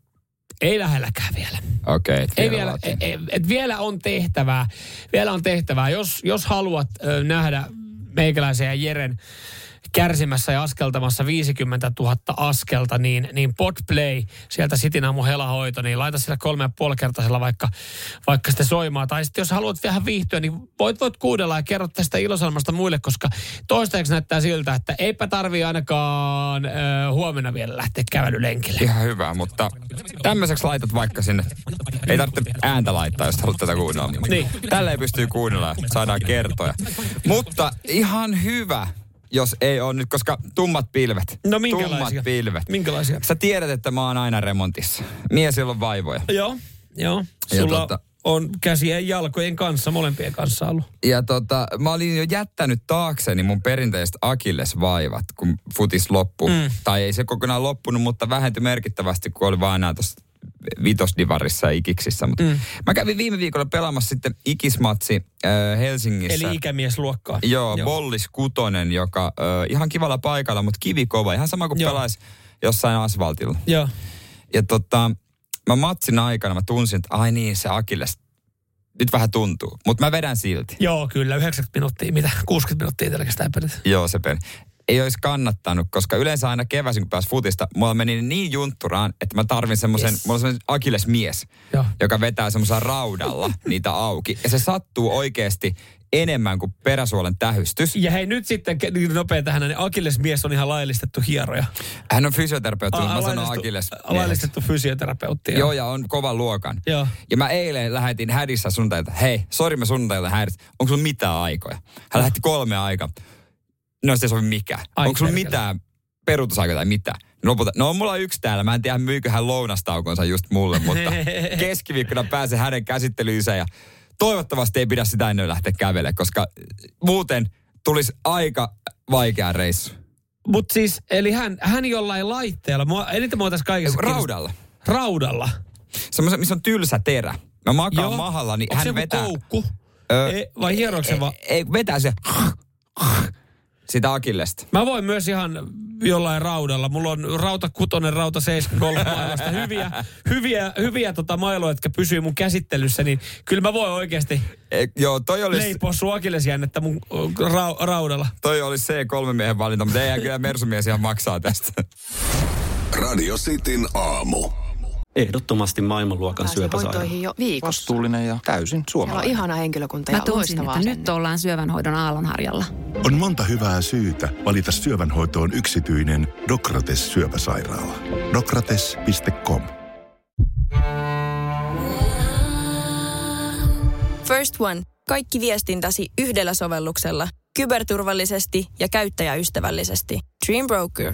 Speaker 5: ei lähelläkään vielä.
Speaker 4: Okei, okay,
Speaker 5: Ei vielä, et, et, et vielä on tehtävää. Vielä on tehtävää. Jos, jos haluat ö, nähdä meikäläisen ja Jeren kärsimässä ja askeltamassa 50 000 askelta, niin, niin Podplay, sieltä Sitin aamu helahoito, niin laita sillä kolme ja puoli kertaisella vaikka, vaikka sitten soimaan. Tai sitten jos haluat vähän viihtyä, niin voit, voit kuudella ja kerro tästä ilosalmasta muille, koska toistaiseksi näyttää siltä, että eipä tarvii ainakaan ö, huomenna vielä lähteä kävelylenkille.
Speaker 4: Ihan hyvä, mutta tämmöiseksi laitat vaikka sinne. Ei tarvitse ääntä laittaa, jos haluat tätä kuunnella.
Speaker 5: Niin.
Speaker 4: Tällä ei pystyy kuunnella, saadaan kertoja. Mutta ihan hyvä, jos ei ole nyt, koska tummat pilvet.
Speaker 5: No minkälaisia?
Speaker 4: Tummat pilvet.
Speaker 5: Minkälaisia?
Speaker 4: Sä tiedät, että mä oon aina remontissa. Mies, jolla on vaivoja.
Speaker 5: Joo, joo.
Speaker 4: Ja
Speaker 5: Sulla
Speaker 4: tota-
Speaker 5: on käsien ja jalkojen kanssa, molempien kanssa ollut.
Speaker 4: Ja tota, mä olin jo jättänyt taakseni mun perinteiset akillesvaivat, kun futis loppui. Mm. Tai ei se kokonaan loppunut, mutta vähentyi merkittävästi, kun oli vaan enää tuossa vitosdivarissa ja ikiksissä. Mutta mm. Mä kävin viime viikolla pelaamassa sitten ikismatsi äh, Helsingissä.
Speaker 5: Eli ikämiesluokkaa.
Speaker 4: Joo, Joo. Bollis Kutonen, joka äh, ihan kivalla paikalla, mutta kivikova. Ihan sama kuin
Speaker 5: Joo.
Speaker 4: pelaisi jossain asfaltilla.
Speaker 5: Joo.
Speaker 4: Ja tota, mä matsin aikana mä tunsin, että ai niin, se akilles nyt vähän tuntuu. Mutta mä vedän silti.
Speaker 5: Joo, kyllä. 90 minuuttia, mitä? 60 minuuttia pelkästään pelit.
Speaker 4: Joo, se peli. Ei olisi kannattanut, koska yleensä aina keväisin, kun pääsi futista, mulla meni niin juntturaan, että mä tarvin semmoisen,
Speaker 5: Yes.
Speaker 4: mulla on semmoinen akillesmies,
Speaker 5: Joo.
Speaker 4: joka vetää semmoisella raudalla *laughs* niitä auki. Ja se sattuu oikeasti enemmän kuin peräsuolen tähystys.
Speaker 5: Ja hei, nyt sitten niin nopea tähän, niin Akilles-mies on ihan laillistettu hieroja.
Speaker 4: Hän on fysioterapeutti,
Speaker 5: A-
Speaker 4: mä sanon
Speaker 5: laillistettu-
Speaker 4: akilles.
Speaker 5: Laillistettu fysioterapeutti.
Speaker 4: Joo, ja on kovan luokan.
Speaker 5: Joo.
Speaker 4: Ja mä eilen lähetin hädissä sunnuntailta, hei, sori mä sunnuntailta hädissä, onko sulla mitään aikoja? Hän lähetti kolme aikaa. No se sovi mikään.
Speaker 5: Ai
Speaker 4: onko sulla mitään peruutusaikoja tai mitään? Lopulta, no on mulla yksi täällä, mä en tiedä myykö hän lounastaukonsa just mulle, mutta *laughs* keskiviikkona pääsen hänen käsittelyynsä ja toivottavasti ei pidä sitä ennen lähteä kävele, koska muuten tulisi aika vaikea reissu.
Speaker 5: Mutta siis, eli hän, hän jollain laitteella, mua, eniten mua tässä kaikessa...
Speaker 4: Raudalla.
Speaker 5: kiinnostaa- Raudalla.
Speaker 4: Semmoisen, missä on tylsä terä. Mä makaan
Speaker 5: Joo.
Speaker 4: mahalla, niin
Speaker 5: Onko se
Speaker 4: hän
Speaker 5: joku
Speaker 4: vetää...
Speaker 5: koukku?
Speaker 4: Ö,
Speaker 5: Ei, vai hieroiko se vaan?
Speaker 4: Ei, ei, vetää se sitä akillesta.
Speaker 5: Mä voin myös ihan jollain raudalla. Mulla on rauta kutonen, rauta 73 mailasta. Hyviä, hyviä, hyviä tota mailoja, jotka pysyy mun käsittelyssä, niin kyllä mä voin oikeasti
Speaker 4: E, joo, toi olisi,
Speaker 5: leipoa sun akillesjännettä mun ra- raudalla.
Speaker 4: toi olisi C3 miehen valinta, mutta ei kyllä Mersumies ihan maksaa tästä.
Speaker 3: Radio Cityn aamu.
Speaker 6: Ehdottomasti maailmanluokan
Speaker 7: Pääsin
Speaker 6: syöpäsairaala.
Speaker 7: jo viikossa.
Speaker 8: Vastuullinen ja täysin
Speaker 7: Siellä on
Speaker 8: suomalainen.
Speaker 7: ihana henkilökunta ja
Speaker 9: Mä tunsin, että nyt ollaan syövänhoidon aallonharjalla.
Speaker 10: On monta hyvää syytä valita syövänhoitoon yksityinen Dokrates syöpäsairaala. Dokrates.com
Speaker 11: First One. Kaikki viestintäsi yhdellä sovelluksella. Kyberturvallisesti ja käyttäjäystävällisesti. Dream Broker.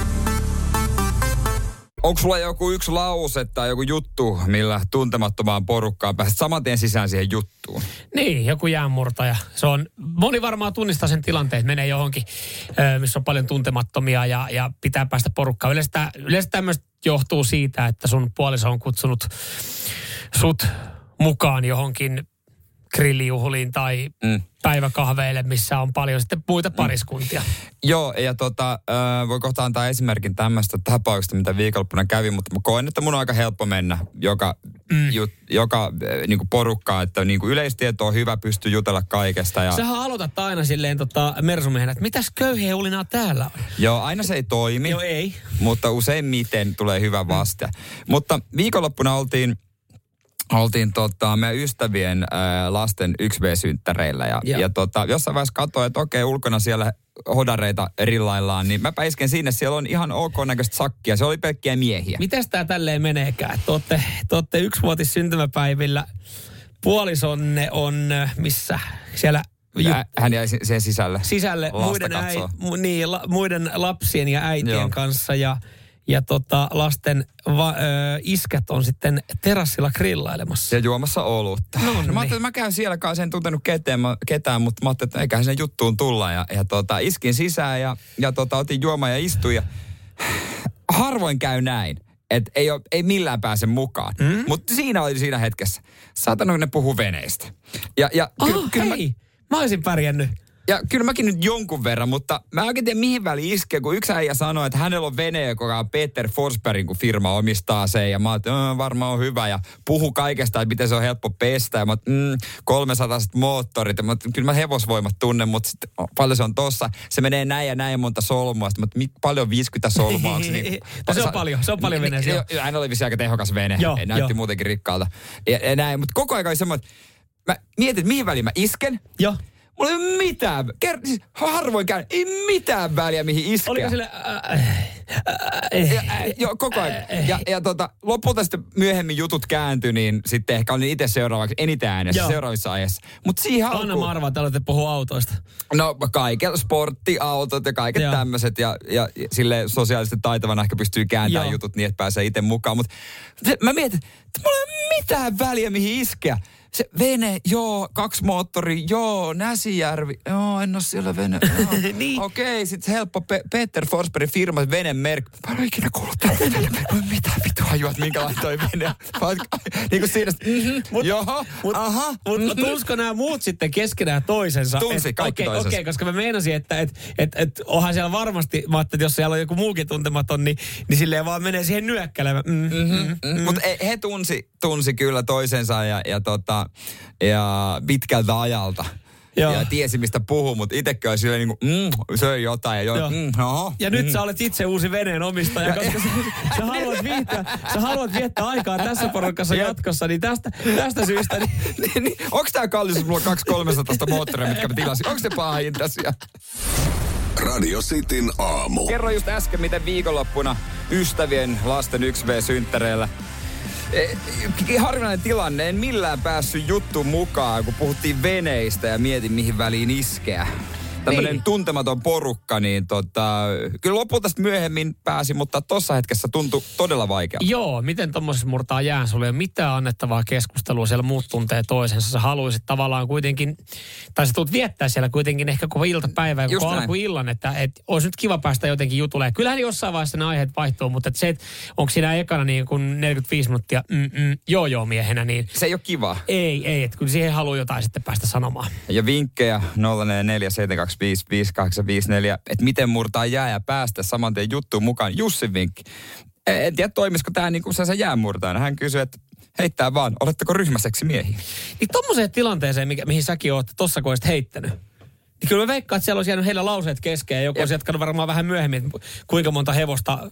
Speaker 4: Onko sulla joku yksi lause tai joku juttu, millä tuntemattomaan porukkaan pääset saman tien sisään siihen juttuun?
Speaker 5: Niin, joku jäänmurtaja. Se on, moni varmaan tunnistaa sen tilanteen, että menee johonkin, missä on paljon tuntemattomia ja, ja pitää päästä porukkaan. Yleensä, yleensä tämmöistä johtuu siitä, että sun puoliso on kutsunut sut mukaan johonkin grillijuhliin tai
Speaker 4: Mm.
Speaker 5: päiväkahveille, missä on paljon sitten muita pariskuntia.
Speaker 4: Joo, ja tota, äh, voi kohta antaa esimerkin tämmöistä tapauksesta, mitä viikonloppuna kävi, mutta mä koen, että mun on aika helppo mennä joka, mm. jut, joka äh, niinku porukkaa, että niinku yleistieto on hyvä, pystyy jutella kaikesta. Ja,
Speaker 5: Sähän aloitat aina silleen tota, mersumiehenä, että mitäs köyhiä ulinaa täällä on?
Speaker 4: joo, aina se ei toimi.
Speaker 5: Joo, ei.
Speaker 4: mutta useimmiten tulee hyvä vaste. Mutta viikonloppuna oltiin oltiin tota, meidän ystävien ää, lasten 1V-synttäreillä ja,
Speaker 5: Joo.
Speaker 4: ja tota, jossain vaiheessa katsoin, että okei, ulkona siellä hodareita rillaillaan, niin mä isken sinne, siellä on ihan ok näköistä sakkia, se oli pelkkiä miehiä.
Speaker 5: Mites tää tälleen meneekään? Te ootte, te ootte yksivuotis syntymäpäivillä. Puolisonne on missä? Siellä ju-
Speaker 4: Hän jäi siihen sisälle.
Speaker 5: sisälle
Speaker 4: Lasta
Speaker 5: muiden, äi, mu, niin, la, muiden lapsien ja äitien
Speaker 4: Joo.
Speaker 5: kanssa ja, ja tota, lasten va, ö, iskät on sitten terassilla grillailemassa.
Speaker 4: Ja juomassa olutta.
Speaker 5: No
Speaker 4: No, mä
Speaker 5: niin.
Speaker 4: ajattelin, että mä käyn siellä kanssa, en tuntenut ketään, mä, ketään mutta mä ajattelin, että eiköhän sen juttuun tulla. Ja, ja tota, iskin sisään ja, ja tota, otin juomaa ja istuin. Ja harvoin käy näin. Että ei, oo- ei millään pääse mukaan. Mm? Mutta siinä oli siinä hetkessä. Saatana, kun ne puhuu veneistä. Ja, ja, ky-
Speaker 5: Oh,
Speaker 4: kyllä mä,
Speaker 5: hei, mä olisin pärjännyt.
Speaker 4: Ja kyllä mäkin nyt jonkun verran, mutta mä en oikein tiedä mihin väliin iskee, kun yksi äijä sanoi, että hänellä on vene, joka on Peter Forsbergin, kun firma omistaa sen. Ja mä ajattelin, että varmaan on hyvä ja puhu kaikesta, että miten se on helppo pestä. Ja mä oot, mm, 300 moottorit. Ja mä, kyllä mä hevosvoimat tunnen, mutta sit, paljon se on tossa. Se menee näin ja näin monta solmua. Sitten mä oot, "Mik- paljon 50 solmua. niin, *laughs*
Speaker 5: No se on paljon, se on paljon
Speaker 4: Niin,
Speaker 5: joo.
Speaker 4: Hän oli vissi aika tehokas vene.
Speaker 5: Joo,
Speaker 4: näytti
Speaker 5: joo.
Speaker 4: muutenkin rikkaalta. Ja, ja näin, mutta koko ajan oli semmoinen, että mä mietin, että mihin väliin mä isken.
Speaker 5: Joo.
Speaker 4: Mulla ei ole mitään, ker- siis harvoin käy, ei mitään väliä mihin iskeä.
Speaker 5: Oliko sille... Äh, äh,
Speaker 4: ja, äh, joo, koko ajan. Ja, ja tota, lopulta sitten myöhemmin jutut kääntyi, niin sitten ehkä olin itse seuraavaksi eniten äänessä
Speaker 5: Joo.
Speaker 4: seuraavissa ajassa. Mutta siihen
Speaker 5: Anna
Speaker 4: alkuun,
Speaker 5: mä arvaan, että aloitte puhua autoista.
Speaker 4: no kaiken sporttiautot ja kaiket tämmöiset ja, ja sille sosiaalisesti taitavana ehkä pystyy kääntämään
Speaker 5: Joo.
Speaker 4: jutut niin, että pääsee itse mukaan. Mutta mä mietin, että mulla ei ole mitään väliä mihin iskeä. Se vene, joo, kaksi moottori, joo, Näsijärvi, joo, en ole siellä vene. *laughs*
Speaker 5: Niin.
Speaker 4: Okei, sitten helppo Pe- Peter Forsbergin firma, venemerk. Mä en ole ikinä kuullut tätä. Mä en ole mitään vittua hajua, että minkälainen toi vene. niin kuin siinä, mm-hmm,
Speaker 5: Mut-
Speaker 4: joo,
Speaker 5: Mut,
Speaker 4: aha.
Speaker 5: Mutta
Speaker 4: mhm.
Speaker 5: tunsko nämä muut sitten keskenään toisensa?
Speaker 4: Tunsi,
Speaker 5: Et-
Speaker 4: kaikki
Speaker 5: okei,
Speaker 4: toisensa.
Speaker 5: Okei, koska mä meinasin, että et, et, et, onhan siellä varmasti, mä että jos siellä on joku muukin tuntematon, niin, niin silleen vaan menee siihen nyökkälemään. Mm, mm,
Speaker 4: Mm. Mutta he tunsi, tunsi kyllä toisensa ja, ja, tota, ja pitkältä ajalta.
Speaker 5: Joo.
Speaker 4: Ja tiesi, mistä puhuu, mutta itsekin oli silleen niin kuin, mm, söi jotain ja
Speaker 5: Joo.
Speaker 4: jo, mm, oho,
Speaker 5: Ja
Speaker 4: mm.
Speaker 5: nyt sä olet itse uusi veneen omistaja, koska sä, *laughs* sä, haluat viettää, sä haluat viettää aikaa tässä porukassa jatkossa, niin tästä, tästä syystä... *laughs* Niin,
Speaker 4: niin, niin, onko tämä kallis, mulla on kaksi 300 moottoria, mitkä mä tilasin? Onko se paha hintaisia?
Speaker 3: Radio Cityn aamu.
Speaker 4: Kerro just äsken, miten viikonloppuna ystävien lasten 1V-synttäreillä Eh, harvinainen tilanne. En millään päässyt juttuun mukaan, kun puhuttiin veneistä ja mietin, mihin väliin iskeä tämmöinen niin. tuntematon porukka, niin tota, kyllä lopulta myöhemmin pääsi, mutta tuossa hetkessä tuntui todella vaikealta.
Speaker 5: Joo, miten tuommoisessa murtaa jään? Sulla ei ole mitään annettavaa keskustelua, siellä muut tuntee toisensa. Sä haluaisit tavallaan kuitenkin, tai sä tulet viettää siellä kuitenkin ehkä koko iltapäivää, koko alkuillan, että et, olisi nyt kiva päästä jotenkin jutulle. Ja kyllähän jossain vaiheessa ne aiheet vaihtuu, mutta et se, että onko siinä ekana niin kuin 45 minuuttia mm, mm, joo joo miehenä, niin...
Speaker 4: Se ei ole kiva.
Speaker 5: Ei, ei, että kyllä siihen haluaa jotain sitten päästä sanomaan.
Speaker 4: Ja vinkkejä 044 020355854, että miten murtaa jää ja päästä saman tien juttuun mukaan. Jussi vinkki. En tiedä, toimisiko tämä niin kuin se jäänmurtajana. Hän kysyi, että heittää vaan, oletteko ryhmäseksi miehiä?
Speaker 5: Niin tommoseen tilanteeseen, mikä, mihin säkin oot tossa kun heittänyt. Niin kyllä mä veikkaan, että siellä olisi jäänyt heillä lauseet kesken ja joku olisi jatkanut varmaan vähän myöhemmin, kuinka monta hevosta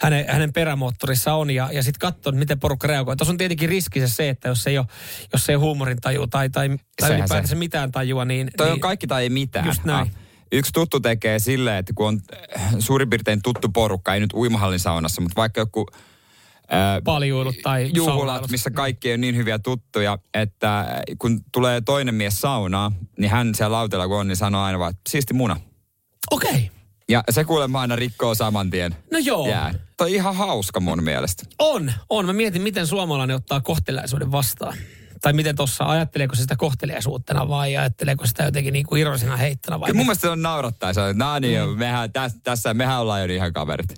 Speaker 5: hänen, hänen perämoottorissa on ja, ja sitten katsoa, miten porukka reagoi. Tuossa on tietenkin riski se, että jos ei ole, jos ei ole huumorin taju tai, tai, tai ylipäätänsä se. mitään tajua, niin...
Speaker 4: Toi
Speaker 5: niin,
Speaker 4: on kaikki tai ei mitään.
Speaker 5: Just näin. Ah
Speaker 4: yksi tuttu tekee silleen, että kun on äh, suurin piirtein tuttu porukka, ei nyt uimahallin saunassa, mutta vaikka joku
Speaker 5: äh, Paljuudut tai
Speaker 4: juhlat, missä kaikki on niin hyviä tuttuja, että kun tulee toinen mies saunaa, niin hän siellä lautella kun on, niin sanoo aina vaan, että siisti muna.
Speaker 5: Okei. Okay.
Speaker 4: Ja se kuulemma aina rikkoo saman tien.
Speaker 5: No joo.
Speaker 4: Jää. Toi on ihan hauska mun mielestä.
Speaker 5: On, on. Mä mietin, miten suomalainen ottaa kohtelaisuuden vastaan tai miten tuossa, ajatteleeko se sitä kohteliaisuuttena vai ajatteleeko sitä jotenkin niin kuin iroisena heittona vai?
Speaker 4: Kyllä mun mielestä se on naurattaa. Se on, no niin, mm. mehän, tässä, tässä, mehän ollaan jo niin ihan kaverit.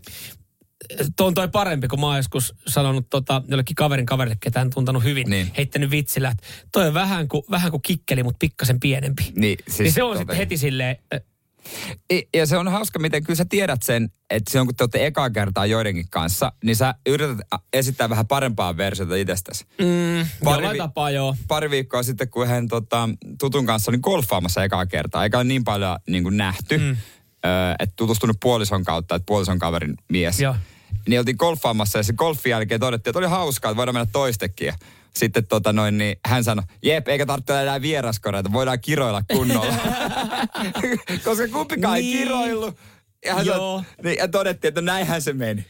Speaker 5: Tuo on toi parempi, kun mä oon joskus sanonut tota, jollekin kaverin kaverille, ketään tuntanut hyvin, niin. heittänyt vitsillä, että toi on vähän kuin, vähän kuin kikkeli, mutta pikkasen pienempi.
Speaker 4: Niin, siis
Speaker 5: niin se on sitten heti silleen,
Speaker 4: ja se on hauska, miten kyllä sä tiedät sen, että silloin kun te olette ekaa kertaa joidenkin kanssa, niin sä yrität esittää vähän parempaa versiota itsestäsi.
Speaker 5: Mm, pari, vi- tapaa joo.
Speaker 4: Pari viikkoa sitten, kun hän tota, tutun kanssa oli golfaamassa ekaa kertaa, eikä ole niin paljon niin kuin nähty, mm. että tutustunut puolison kautta, että puolison kaverin mies. Joo. Niin oltiin golfaamassa ja se golfin jälkeen todettiin, että oli hauskaa, että voidaan mennä toistekin sitten tota noin, niin hän sanoi, jep, eikä tarvitse enää vieraskoreita, voidaan kiroilla kunnolla. *laughs* Koska kumpikaan niin. ei kiroillut. Ja, hän Joo. niin, ja todettiin, että no näinhän se meni.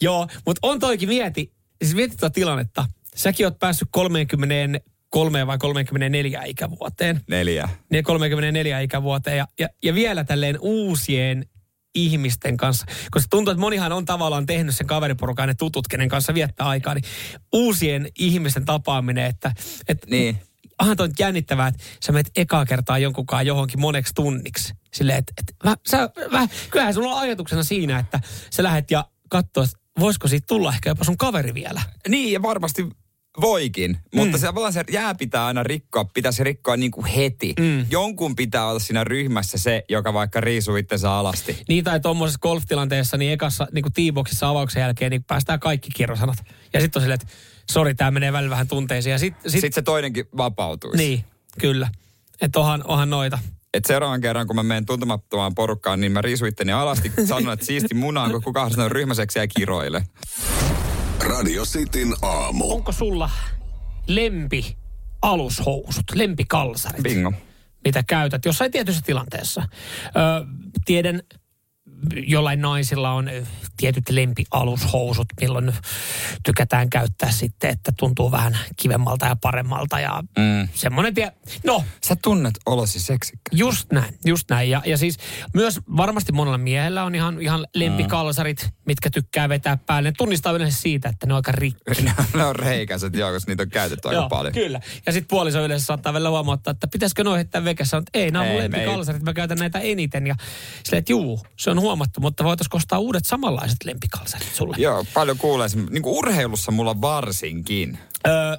Speaker 5: Joo, mutta on toikin mieti, siis mieti tuota tilannetta. Säkin oot päässyt 33 vai 34 ikävuoteen.
Speaker 4: Neljä.
Speaker 5: Niin 34 ikävuoteen ja, ja, ja vielä tälleen uusien ihmisten kanssa. Koska tuntuu, että monihan on tavallaan tehnyt sen kaveriporukan ne tutut, kenen kanssa viettää aikaa. Niin uusien ihmisten tapaaminen, että, että
Speaker 4: niin.
Speaker 5: Onhan toi jännittävää, että sä menet ekaa kertaa jonkunkaan johonkin moneksi tunniksi. Silleen, että, että mä, sä, mä, kyllähän sulla on ajatuksena siinä, että sä lähdet ja katsoo, voisiko siitä tulla ehkä jopa sun kaveri vielä.
Speaker 4: Niin, ja varmasti Voikin, mutta mm. se, se jää pitää aina rikkoa, pitäisi rikkoa niin kuin heti. Mm. Jonkun pitää olla siinä ryhmässä se, joka vaikka riisuu itsensä alasti.
Speaker 5: Niin tai tuommoisessa golftilanteessa, niin ekassa niin kuin T-boxissa avauksen jälkeen, niin päästään kaikki kirrosanat. Ja sitten on silleen, että sori, tämä menee välillä vähän tunteisiin. Ja sitten
Speaker 4: sit, sit se toinenkin vapautuisi.
Speaker 5: Niin, kyllä. Että onhan, onhan noita.
Speaker 4: Et seuraavan kerran, kun mä menen tuntemattomaan porukkaan, niin mä riisun itteni alasti, sanon, että siisti munaan, kun kukaan sanoo ryhmäseksi ja kiroille.
Speaker 3: Radio Cityn aamu.
Speaker 5: Onko sulla lempi alushousut, lempikalsarit?
Speaker 4: Bingo.
Speaker 5: Mitä käytät jossain tietyssä tilanteessa? Ö, tiedän jollain naisilla on tietyt lempialushousut, milloin tykätään käyttää sitten, että tuntuu vähän kivemmalta ja paremmalta ja mm. semmoinen tie. No.
Speaker 4: Sä tunnet olosi seksikkä.
Speaker 5: Just näin, just näin. Ja, ja siis myös varmasti monella miehellä on ihan, ihan lempikalsarit, mm. mitkä tykkää vetää päälle. Ne tunnistaa yleensä siitä, että ne on aika rikki. *laughs*
Speaker 4: ne on reikäiset, joo, koska niitä on käytetty aika
Speaker 5: joo,
Speaker 4: paljon.
Speaker 5: kyllä. Ja sitten puoliso yleensä saattaa vielä huomauttaa, että pitäisikö noin heittää vekessä. Ei, nämä on mun lempikalsarit, mä käytän näitä eniten. Ja silleen, että juu, se on huomattu, mutta voitaisiin ostaa uudet samanlaiset lempikalsarit sulle.
Speaker 4: Joo, paljon kuulee. Niin kuin urheilussa mulla varsinkin.
Speaker 5: Öö,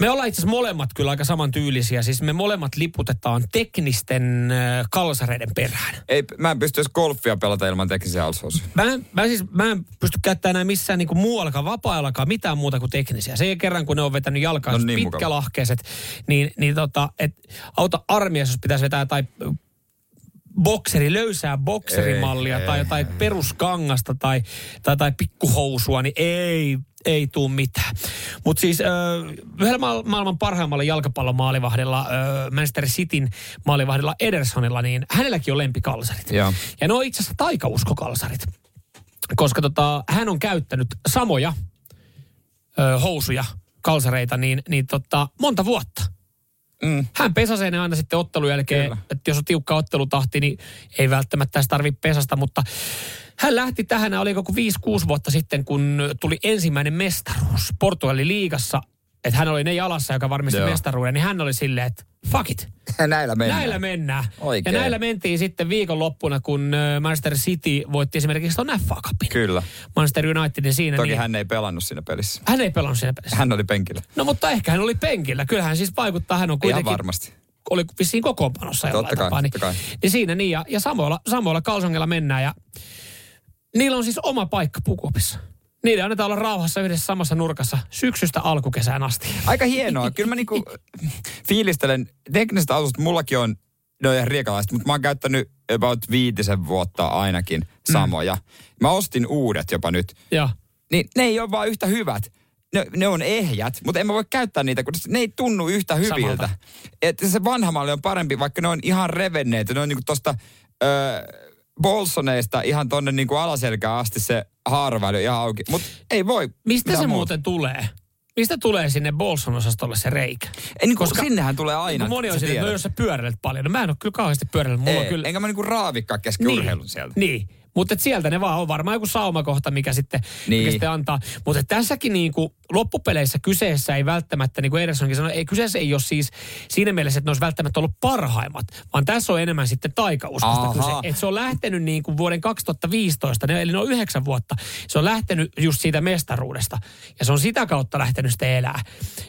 Speaker 5: me ollaan itse asiassa molemmat kyllä aika samantyylisiä. Siis me molemmat liputetaan teknisten kalsareiden perään.
Speaker 4: Ei, mä en pysty edes golfia pelata ilman teknisiä alsoisia.
Speaker 5: Mä, mä, siis, mä en pysty käyttämään näin missään niin muuallakaan, vapaa-ajallakaan mitään muuta kuin teknisiä. Se kerran, kun ne on vetänyt jalkaan no niin pitkälahkeiset, niin, niin tota, et, auta armiassa, jos pitäisi vetää tai bokseri, löysää bokserimallia
Speaker 4: Ei,
Speaker 5: tai
Speaker 4: ei,
Speaker 5: jotain peruskangasta tai, tai, tai pikkuhousua, niin ei, ei tuu mitään. Mutta siis yhdellä ma- maailman parhaimmalla jalkapallomaalivahdilla, ö, Manchester Cityn maalivahdilla Edersonilla, niin hänelläkin on lempikalsarit.
Speaker 4: Joo.
Speaker 5: Ja ne on itse asiassa taikauskokalsarit. Koska tota, hän on käyttänyt samoja ö, housuja, kalsareita, niin, niin tota, monta vuotta.
Speaker 4: Mm.
Speaker 5: Hän pesasee ne aina sitten ottelun jälkeen,
Speaker 4: Kyllä.
Speaker 5: että jos on tiukka ottelutahti, niin ei välttämättä edes tarvitse pesasta, mutta hän lähti tähän, oliko kuin 5-6 vuotta sitten, kun tuli ensimmäinen mestaruus Portugalin liigassa, että hän oli ne jalassa, joka varmisti
Speaker 4: Joo.
Speaker 5: mestaruuden, niin hän oli silleen, että fuck it,
Speaker 4: Näillä mennään.
Speaker 5: näillä mennään.
Speaker 4: Oikein.
Speaker 5: Ja näillä mentiin sitten viikonloppuna, kun Manchester City voitti esimerkiksi tuon FA Cupin.
Speaker 4: Kyllä.
Speaker 5: Manchester Unitedin siinä.
Speaker 4: Toki
Speaker 5: niin,
Speaker 4: hän ei pelannut siinä pelissä.
Speaker 5: hän ei pelannut siinä pelissä.
Speaker 4: Hän oli penkillä.
Speaker 5: No mutta ehkä hän oli penkillä. Kyllähän siis vaikuttaa, hän on
Speaker 4: Ihan
Speaker 5: kuitenkin
Speaker 4: varmasti.
Speaker 5: oli vissiin kokoonpanossa jollain
Speaker 4: Totta kai,
Speaker 5: tapaa. Niin,
Speaker 4: totta kai.
Speaker 5: niin siinä niin, ja, ja samoilla, samoilla kalsongilla mennään. Ja niillä on siis oma paikka pukupissa. Niiden annetaan olla rauhassa yhdessä samassa nurkassa syksystä alkukesään asti.
Speaker 4: Aika hienoa. Kyllä mä niinku fiilistelen. Tekniset autot mullakin on, ne on ihan riekalaiset, mutta mä oon käyttänyt about viitisen vuotta ainakin samoja. Mä ostin uudet jopa nyt.
Speaker 5: Ja
Speaker 4: Niin ne ei ole vaan yhtä hyvät. Ne, ne on ehjät, mutta en mä voi käyttää niitä, kun ne ei tunnu yhtä hyviltä. Että se vanha malli on parempi, vaikka ne on ihan revenneet. Ne on niinku tosta öö, Bolsoneista ihan tonne niinku alaselkään asti se haaraväli ihan auki. Mutta ei voi.
Speaker 5: mistä se
Speaker 4: muuta.
Speaker 5: muuten tulee? Mistä tulee sinne Bolson-osastolle se reikä?
Speaker 4: Ei, niin
Speaker 5: Koska-
Speaker 4: Koska, sinnehän tulee aina.
Speaker 5: Kun moni on sinne, no jos sä pyöräilet paljon. No mä en ole kyllä kauheasti pyöräillyt. Mulla on
Speaker 4: Ei,
Speaker 5: kyllä...
Speaker 4: Enkä mä niinku raavikkaa kesken niin. urheilun sieltä.
Speaker 5: Niin, mutta sieltä ne vaan on varmaan joku saumakohta, mikä sitten, niin. Mikä sitten antaa. Mutta tässäkin niin kuin loppupeleissä kyseessä ei välttämättä, niin kuin Edersonkin sanoi, ei kyseessä ei ole siis siinä mielessä, että ne olisi välttämättä ollut parhaimmat, vaan tässä on enemmän sitten taikauskosta kyse. Että se on lähtenyt niin kuin vuoden 2015, ne, eli ne on yhdeksän vuotta, se on lähtenyt just siitä mestaruudesta. Ja se on sitä kautta lähtenyt sitten elää.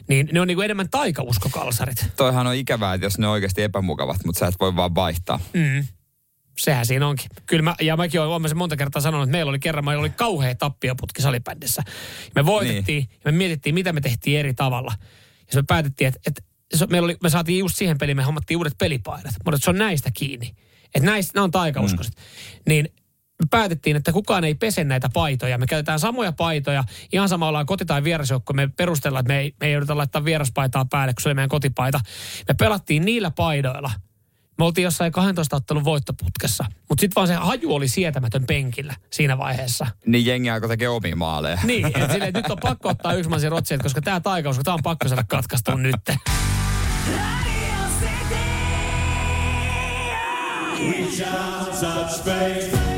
Speaker 5: Niin ne on niin kuin enemmän taikauskokalsarit.
Speaker 4: Toihan on ikävää, että jos ne on oikeasti epämukavat, mutta sä et voi vaan vaihtaa.
Speaker 5: Mm. Sehän siinä onkin. Kyllä mä, ja mäkin olen monta kertaa sanonut, että meillä oli kerran, meillä oli kauhea tappioputki salibändissä. Me voitettiin niin. ja me mietittiin, mitä me tehtiin eri tavalla. Ja me päätettiin, että, että se, meillä oli, me saatiin just siihen peliin, me hommattiin uudet pelipaidat. Mutta se on näistä kiinni. Että näistä, nämä on taikauskoiset. Mm. Niin me päätettiin, että kukaan ei pese näitä paitoja. Me käytetään samoja paitoja. Ihan sama ollaan koti- tai vierasjoukko. Me perustellaan, että me ei, me ei jouduta laittaa vieraspaitaa päälle, kun se oli meidän kotipaita. Me pelattiin niillä paidoilla. Me oltiin jossain 12 ottelun voittoputkessa, mutta sitten vaan se haju oli sietämätön penkillä siinä vaiheessa.
Speaker 4: Niin jengi alkoi tekee omiin maaleja.
Speaker 5: Niin, et sille, et nyt on pakko ottaa yksi maan rotseet, koska tämä taikaus, kun tämä on pakko saada katkaistua nyt.
Speaker 4: We shall touch.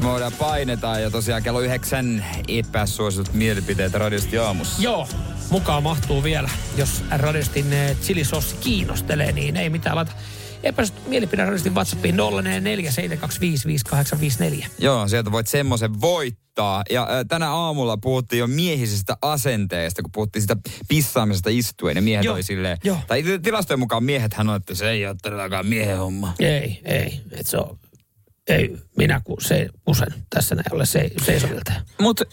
Speaker 4: Modea painetaan ja tosiaan kello yhdeksän epäsuositut mielipiteet radiosti aamussa.
Speaker 5: Joo, mukaan mahtuu vielä. Jos Radistin eh, chilisossi kiinnostelee, niin ei mitään laita epäsuosittu mielipide Radistin WhatsAppiin 0447255854.
Speaker 4: Joo, sieltä voit semmoisen voittaa. Ja äh, tänä aamulla puhuttiin jo miehisistä asenteista, kun puhuttiin sitä pissaamisesta istuen. Ja miehet
Speaker 5: Joo,
Speaker 4: oli silleen,
Speaker 5: joo.
Speaker 4: tai tilastojen mukaan miehet hän on, että se ei ole todellakaan miehen homma.
Speaker 5: Ei, ei. Et se on, ei, minä ku, se, kusen tässä näin ole se, seisovilta.
Speaker 4: Mutta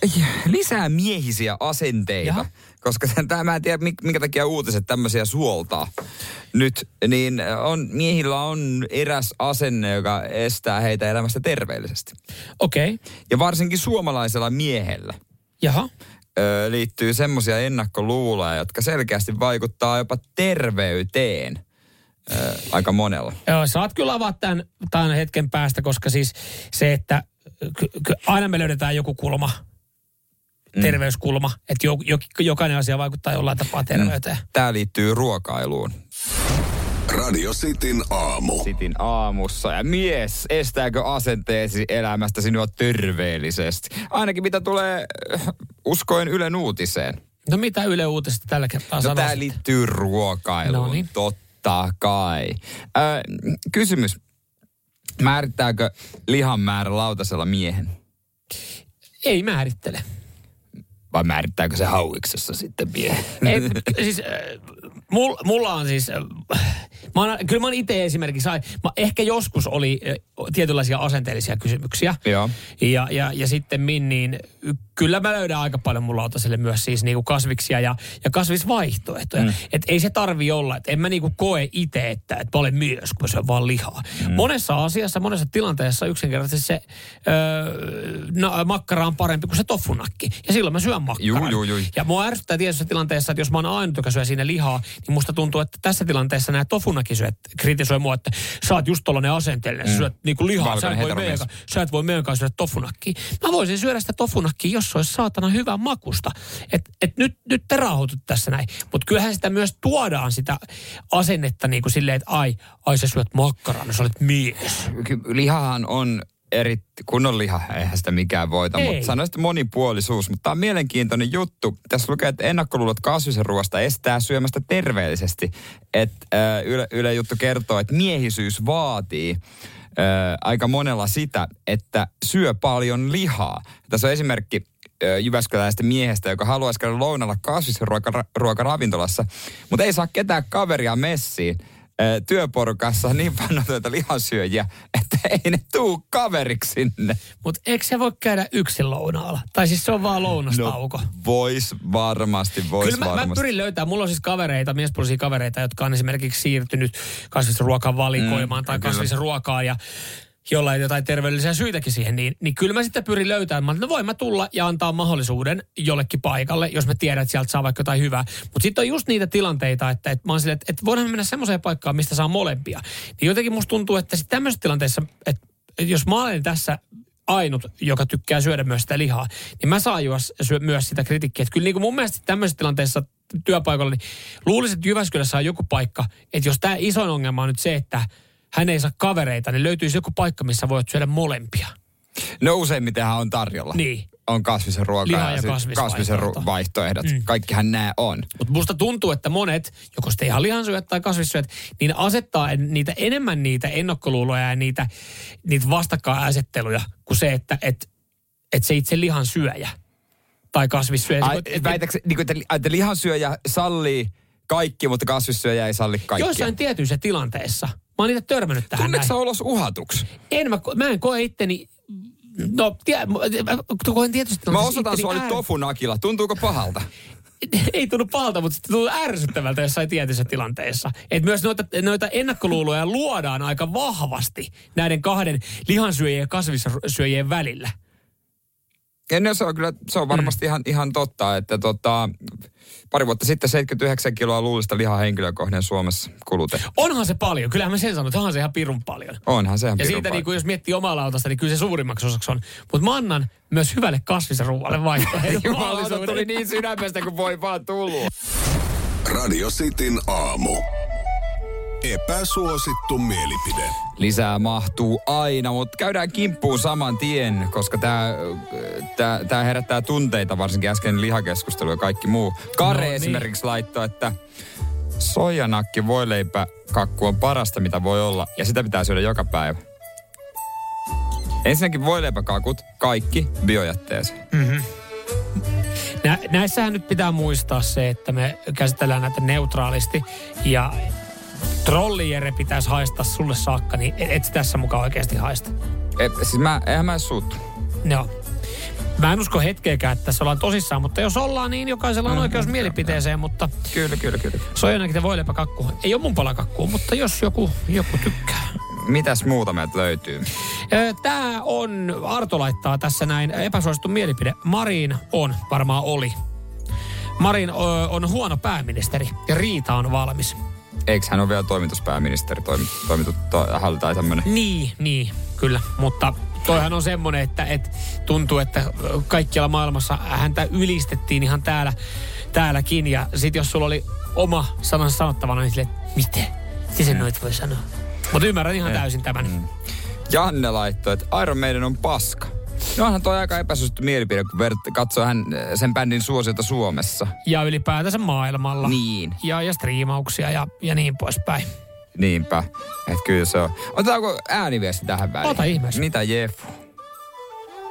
Speaker 4: lisää miehisiä asenteita,
Speaker 5: Jaha.
Speaker 4: koska tämä mä en tiedä, minkä takia uutiset tämmöisiä suoltaa nyt, niin on, miehillä on eräs asenne, joka estää heitä elämästä terveellisesti.
Speaker 5: Okei, okay.
Speaker 4: Ja varsinkin suomalaisella miehellä
Speaker 5: jaha.
Speaker 4: ö, liittyy semmoisia ennakkoluuloja, jotka selkeästi vaikuttaa jopa terveyteen ö, aika monella.
Speaker 5: Joo, saat kyllä avaa tämän, tämän hetken päästä, koska siis se, että ky, ky, aina me löydetään joku kulma,
Speaker 4: Mm.
Speaker 5: terveyskulma, että jo, jo, jokainen asia vaikuttaa jollain tapaa terveyteen.
Speaker 4: Tämä liittyy ruokailuun.
Speaker 3: Radio Cityn aamu.
Speaker 4: Sitin aamussa. Ja mies, estääkö asenteesi elämästä sinua terveellisesti? Ainakin mitä tulee äh, uskoen Ylen uutiseen.
Speaker 5: No mitä Yle Uutisesta tällä kertaa
Speaker 4: No
Speaker 5: sanoo?
Speaker 4: tämä liittyy ruokailuun,
Speaker 5: Noniin.
Speaker 4: totta kai. Ö, kysymys. Määrittääkö lihan määrä lautasella miehen?
Speaker 5: Ei määrittele.
Speaker 4: Vai määrittääkö se hauiksessa sitten miehen?
Speaker 5: Ei, siis, äh, mul, mulla on siis, äh, mä oon, kyllä mä oon itse esimerkiksi, mä, ehkä joskus oli tietynlaisia asenteellisia kysymyksiä.
Speaker 4: Joo.
Speaker 5: Ja, ja, ja sitten min, niin kyllä mä löydän aika paljon mun lautaselle myös siis niinku kasviksia ja, ja kasvisvaihtoehtoja. Mm. Et ei se tarvi olla, että en mä niinku koe itse, että, että mä olen mies, kun mä syön vaan lihaa. Mm. Monessa asiassa, monessa tilanteessa yksinkertaisesti se öö, no, makkara on parempi kuin se tofunakki. Ja silloin mä syön makkaran.
Speaker 4: Juu, juu, juu.
Speaker 5: Ja mua ärsyttää tietyssä tilanteessa, että jos mä oon ainut, joka syö siinä lihaa, niin musta tuntuu, että tässä tilanteessa nämä tofunakisyöt kritisoi mua, että sä oot just tollanen asenteellinen, mm. syöt niinku lihaa, sä et, voi meidän, sä et voi meidän kanssa syödä tofunakkiä. Mä voisin syödä sitä tofunakkiä, jos se olisi saatana hyvän makusta. Et, et nyt, nyt te rauhoitut tässä näin. Mutta kyllähän sitä myös tuodaan sitä asennetta niin kuin silleen, että ai, ai sä syöt makkaraa, no sä olet mies.
Speaker 4: Lihahan on eri, kunnon liha, eihän sitä mikään voita,
Speaker 5: Ei.
Speaker 4: mutta sanoisin, että monipuolisuus. Mutta tämä on mielenkiintoinen juttu. Tässä lukee, että ennakkoluulot kasvisen ruoasta estää syömästä terveellisesti. Että äh, Yle, Yle juttu kertoo, että miehisyys vaatii aika monella sitä, että syö paljon lihaa. Tässä on esimerkki Jyväskyläistä miehestä, joka haluaisi käydä lounalla kasvisruokaravintolassa, mutta ei saa ketään kaveria messiin ö, työporukassa niin pannotuita lihansyöjiä, että ei ne tuu kaveriksi sinne.
Speaker 5: Mutta eikö se voi käydä yksin lounaalla? Tai siis se on vaan lounastauko.
Speaker 4: No, vois varmasti, vois
Speaker 5: Kyllä mä, mä
Speaker 4: varmasti.
Speaker 5: pyrin löytämään. Mulla on siis kavereita, miespuolisia kavereita, jotka on esimerkiksi siirtynyt kasvisruokan valikoimaan mm, tai kasvisruokaa ja jolla ei jotain terveellisiä syitäkin siihen, niin, niin kyllä mä sitten pyrin löytämään. Mä, no voin mä tulla ja antaa mahdollisuuden jollekin paikalle, jos mä tiedän, että sieltä saa vaikka jotain hyvää. Mutta sitten on just niitä tilanteita, että, että mä oon silleen, että, että voidaan me mennä semmoiseen paikkaan, mistä saa molempia. Niin jotenkin musta tuntuu, että sitten tämmöisessä tilanteessa, että, että jos mä olen tässä ainut, joka tykkää syödä myös sitä lihaa, niin mä saan juos, syö myös sitä kritiikkiä. Että kyllä niin kuin mun mielestä tämmöisessä tilanteessa työpaikalla, niin luulisin, että Jyväskylässä on joku paikka, että jos tämä isoin ongelma on nyt se, että hän ei saa kavereita, niin löytyisi joku paikka, missä voit syödä molempia.
Speaker 4: No useimmitenhan on tarjolla.
Speaker 5: Niin.
Speaker 4: On kasvisen ruokaa
Speaker 5: Liha ja
Speaker 4: kasvisen ru- vaihtoehdot. Mm. Kaikkihan nämä on.
Speaker 5: Mutta musta tuntuu, että monet, joko sitten ihan lihansyöt tai kasvissyöt, niin asettaa niitä enemmän niitä ennakkoluuloja ja niitä, niitä vastakkainasetteluja kuin se, että et, et se itse lihan syöjä tai kasvissyöjä.
Speaker 4: Ai,
Speaker 5: Et-
Speaker 4: niin kuin, että, että lihansyöjä sallii kaikki, mutta kasvissyöjä ei salli kaikkia.
Speaker 5: Joissain tietyissä tilanteessa. Mä oon niitä törmännyt tähän
Speaker 4: Tunneeko olos uhatuksi?
Speaker 5: En mä, mä en koe itteni, no tie, mä, koen tietysti
Speaker 4: Mä osoitan sua nyt tofunakilla. Tuntuuko pahalta? *laughs*
Speaker 5: ei tunnu pahalta, mutta sitten tuntuu ärsyttävältä jossain tietyissä tilanteissa. Et myös noita, noita ennakkoluuloja luodaan aika vahvasti näiden kahden lihansyöjien ja kasvissyöjien välillä.
Speaker 4: Ja no, se on kyllä, se on varmasti mm. ihan, ihan totta, että tota, pari vuotta sitten 79 kiloa luullista lihaa henkilökohden Suomessa kulutettiin.
Speaker 5: Onhan se paljon, kyllähän mä sen sanon, että onhan se ihan pirun paljon.
Speaker 4: Onhan se ihan
Speaker 5: Ja
Speaker 4: pirun
Speaker 5: siitä,
Speaker 4: paljon.
Speaker 5: niin kuin, jos miettii omaa lautasta, niin kyllä se suurimmaksi osaksi on. Mutta mä annan myös hyvälle kasvisruualle vaihtoehdon. *laughs*
Speaker 4: Jumalauta tuli niin sydämestä kuin voi vaan tulla.
Speaker 3: Radio Cityn aamu. Epäsuosittu mielipide.
Speaker 4: Lisää mahtuu aina, mutta käydään kimppuun saman tien, koska tämä tää, tää herättää tunteita, varsinkin äsken lihakeskustelu ja kaikki muu. Kare
Speaker 5: No niin.
Speaker 4: esimerkiksi laittoi, että soijanakki voileipäkakku on parasta, mitä voi olla, ja sitä pitää syödä joka päivä. Ensinnäkin voileipäkakut, kaikki biojätteeseen.
Speaker 5: Nä, näissähän nyt pitää muistaa se, että me käsitellään näitä neutraalisti ja trollijere pitäisi haistaa sulle saakka, niin et, et sä tässä mukaan oikeasti haista.
Speaker 4: Et, siis mä, eihän mä suuttu.
Speaker 5: Joo. Mä en usko hetkeäkään, että tässä ollaan tosissaan, mutta jos ollaan, niin jokaisella on oikeus mielipiteeseen, mutta
Speaker 4: Kyllä, kyllä, kyllä.
Speaker 5: soijanakit ja voileipäkakku. Ei ole mun palakakku, mutta jos joku, joku tykkää.
Speaker 4: Mitäs muuta meiltä löytyy?
Speaker 5: Tämä on, Arto laittaa tässä näin epäsuosittu mielipide. Marin on, varmaan oli. Marin on huono pääministeri ja Riita on valmis.
Speaker 4: Eikö hän ole vielä toimituspääministeri, toimi, toimitut, to, tai tämmönen?
Speaker 5: Niin, niin, kyllä. Mutta toihan on semmoinen, että, että tuntuu, että kaikkialla maailmassa häntä ylistettiin ihan täällä, täälläkin. Ja sit jos sulla oli oma sanansa sanottavana, niin että miten? Miten sen noit voi sanoa? Mutta ymmärrän ihan täysin tämän.
Speaker 4: Janne laittoi, että Iron Maiden on paska. No onhan toi aika epäsuosittu mielipide, kun vert- katsoo hän eh, sen bändin suosiota Suomessa.
Speaker 5: Ja ylipäätänsä maailmalla.
Speaker 4: Niin.
Speaker 5: Ja, ja striimauksia ja, ja niin poispäin.
Speaker 4: Niinpä. Että kyllä se on. Otetaanko ääniviesti tähän väliin?
Speaker 5: Ota ihmeessä.
Speaker 4: Mitä Jeffu?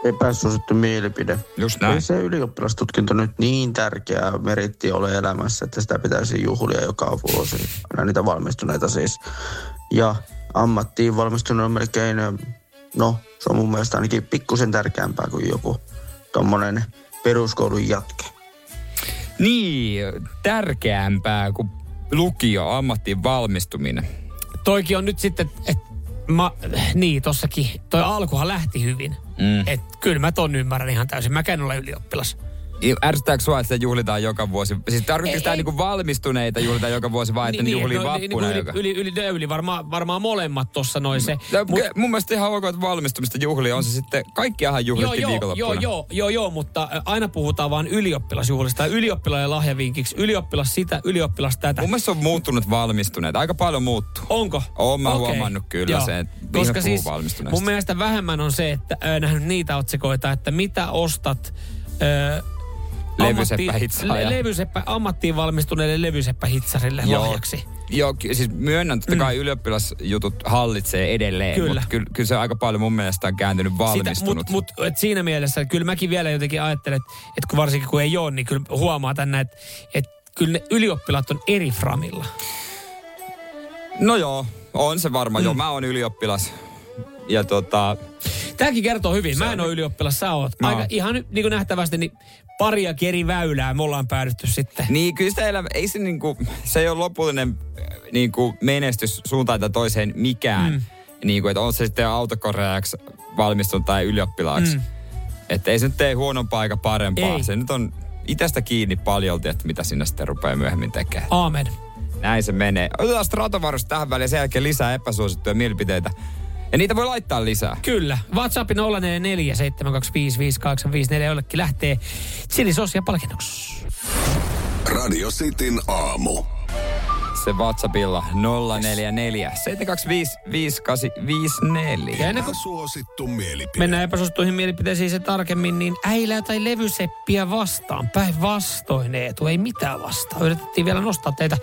Speaker 7: Epäsuosittu mielipide.
Speaker 4: Just näin.
Speaker 7: Ei se ylioppilastutkinto nyt niin tärkeä meritti ole elämässä, että sitä pitäisi juhlia joka vuosi. Aina niitä valmistuneita siis. Ja ammattiin valmistunut on melkein, no se on mun mielestä ainakin pikkusen tärkeämpää kuin joku tommonen peruskoulun jatke.
Speaker 4: Niin, tärkeämpää kuin lukio, ammattiin valmistuminen.
Speaker 5: Toikin on nyt sitten, että mä, niin tossakin, toi alkuhan lähti hyvin.
Speaker 4: Mm.
Speaker 5: Et kyllä mä ton ymmärrän ihan täysin. Mä en ole ylioppilas.
Speaker 4: Ärsyttääkö sua, että sitä juhlitaan joka vuosi? Siis tarkoitatko sitä niinku valmistuneita juhlitaan joka vuosi vai että niin, juhlii
Speaker 5: no,
Speaker 4: vappuna
Speaker 5: niin,
Speaker 4: joka?
Speaker 5: yli, yli, yli, yli varmaan, varmaan molemmat tuossa noin se.
Speaker 4: Ja,
Speaker 5: Mut-
Speaker 4: mun mielestä ihan ok, että valmistumista juhlia on se sitten, kaikkiahan
Speaker 5: Joo,
Speaker 4: juhlittiin
Speaker 5: joo, joo,
Speaker 4: viikonloppuna.
Speaker 5: joo, joo, joo, mutta ä, aina puhutaan vain ylioppilasjuhlista. Ylioppilaille lahjavinkiksi, ylioppilas sitä, ylioppilas tätä.
Speaker 4: Mun mielestä on muuttunut valmistuneet. Aika paljon muuttuu.
Speaker 5: Onko?
Speaker 4: Oon mä
Speaker 5: Okei.
Speaker 4: huomannut kyllä
Speaker 5: Joo.
Speaker 4: sen,
Speaker 5: Koska siis mun mielestä vähemmän on se, että ö, nähnyt niitä otsikoita, että mitä ostat ö,
Speaker 4: Levyseppä.
Speaker 5: Le, levyseppä, ammattiin valmistuneelle levyseppä hitsarille
Speaker 4: Joo.
Speaker 5: lahjaksi.
Speaker 4: Joo, ky- siis myönnän, totta kai ylioppilasjutut hallitsee edelleen,
Speaker 5: Mm. Kyllä.
Speaker 4: mutta kyllä, kyllä se aika paljon mun mielestä on kääntynyt valmistunut.
Speaker 5: Mutta mut, et siinä mielessä kyllä mäkin vielä jotenkin ajattelen, että, että kun varsinkin kun ei ole, niin kyllä huomaa tänne, että, että kyllä ne ylioppilaat on eri framilla.
Speaker 4: No joo, on se varma.
Speaker 5: Mm.
Speaker 4: Joo, mä oon ylioppilas. Ja tota,
Speaker 5: Tämäkin kertoo hyvin. Mä en ole ylioppilas, sä oot.
Speaker 4: No.
Speaker 5: Aika, ihan niin kuin nähtävästi, niin paria eri väylää me ollaan päädytty sitten.
Speaker 4: niin kyllä sitä elämä, ei se niinku, se ei ole lopullinen äh, niinku menestys suuntaan tai toiseen mikään. Mm. Niinku, että on se sitten autokorjaajaksi valmistunut tai ylioppilaaksi. Mm. Että ei se nyt tee huonompaa eikä parempaa.
Speaker 5: Ei.
Speaker 4: Se nyt on itästä kiinni paljolti, että mitä sinne sitten rupeaa myöhemmin tekemään.
Speaker 5: Aamen.
Speaker 4: Näin se menee. Otetaan stratovarusta tähän väliin ja sen jälkeen lisää epäsuosittuja mielipiteitä. Ja niitä voi laittaa lisää.
Speaker 5: Kyllä. WhatsApp 044 725 5854 jollekin lähtee chilisosia palkinnoksi.
Speaker 3: Radio Cityn aamu.
Speaker 4: Se WhatsAppilla 044 725 5854.
Speaker 5: Ja ennen kuin
Speaker 3: Suosittu mielipide.
Speaker 5: mennään epäsuosittuihin mielipiteisiin se tarkemmin, niin äilää tai levyseppiä vastaan. Päinvastoin Eetu, ei mitään vastaan. Yritettiin vielä nostaa teitä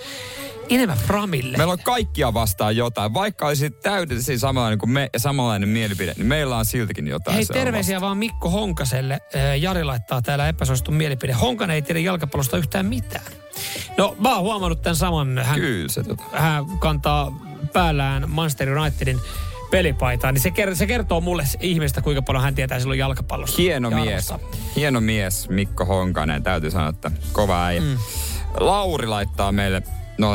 Speaker 5: enemmän framille.
Speaker 4: Meillä on kaikkia vastaan jotain. Vaikka olisi täydellisesti samanlainen kuin me ja samanlainen mielipide, niin meillä on siltikin jotain.
Speaker 5: Hei, terveisiä vaan Mikko Honkaselle. Ee, Jari laittaa täällä epäsuosittu mielipide. Honkanen ei tiedä jalkapallosta yhtään mitään. No, mä oon huomannut tämän saman. Hän,
Speaker 4: Kyllä se tota.
Speaker 5: hän kantaa päällään Manchester Unitedin pelipaitaa, niin se, ker- se kertoo mulle ihmistä, kuinka paljon hän tietää silloin jalkapallosta.
Speaker 4: Hieno
Speaker 5: ja
Speaker 4: mies. Hieno mies, Mikko Honkanen. Täytyy sanoa, että kova äijä. Mm. Lauri laittaa meille 0472558554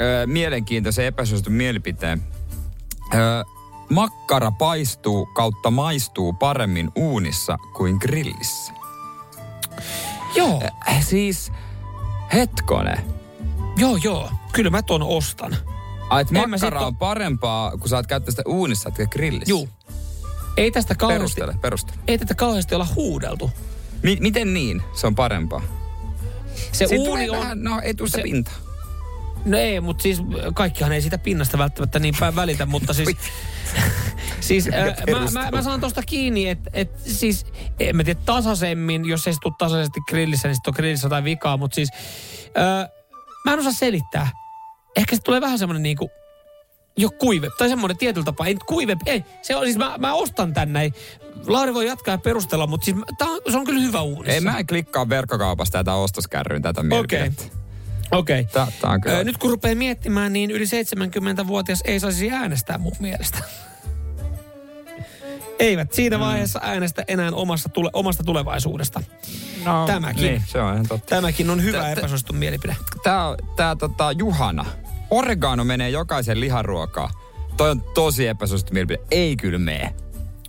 Speaker 4: öö, mielenkiintoisen epäsuositun mielipiteen. Öö, makkara paistuu kautta maistuu paremmin uunissa kuin grillissä.
Speaker 5: Joo,
Speaker 4: Äh, siis, hetkone.
Speaker 5: joo, joo. Kyllä mä ton ostan.
Speaker 4: Ai, et
Speaker 5: En mä
Speaker 4: makkara
Speaker 5: sit
Speaker 4: on parempaa, kun saat käyttää sitä uunissa, etkä grillissä.
Speaker 5: Juu. Ei tästä kauheasti,
Speaker 4: Perustele, perustele.
Speaker 5: ei tätä kauheasti olla huudeltu.
Speaker 4: Mi- miten niin? Se on parempaa.
Speaker 5: Se
Speaker 4: Siitä
Speaker 5: uuni on...
Speaker 4: vähän, no sitä
Speaker 5: se-
Speaker 4: pintaa.
Speaker 5: No ei, mutta siis kaikkihan ei siitä pinnasta välttämättä niin päin välitä, mutta siis... *laughs* siis äh, mä, mä, mä, saan tosta kiinni, että et, siis, en mä tiedä tasaisemmin, jos ei se tule tasaisesti grillissä, niin sitten on grillissä jotain vikaa, mutta siis äh, mä en osaa selittää. Ehkä se tulee vähän semmoinen niinku, jo kuive, tai semmoinen tietyllä tapaa, ei kuive, ei, se on siis, mä, mä ostan tänne, Lauri voi jatkaa ja perustella, mutta siis tää on, se on kyllä hyvä uunissa.
Speaker 4: Ei mä en klikkaa verkkokaupasta tätä ostoskärryyn tätä mielipidettä.
Speaker 5: Okei. Okei.
Speaker 4: Tää, tää on kyllä.
Speaker 5: Ö, Nyt kun rupeaa miettimään, niin yli 70-vuotias ei saisi äänestää mun mielestä. Eivät siinä vaiheessa äänestä enää omasta, tule, omasta tulevaisuudesta.
Speaker 4: no,
Speaker 5: Tämäkin.
Speaker 4: Niin, se on ihan totta.
Speaker 5: Tämäkin on hyvä epäsuosittu mielipide.
Speaker 4: Tää, tää tota, Juhana. Oregano menee jokaisen liharuokaan. Toi on tosi epäsuosittu mielipide. Ei kyllä mene.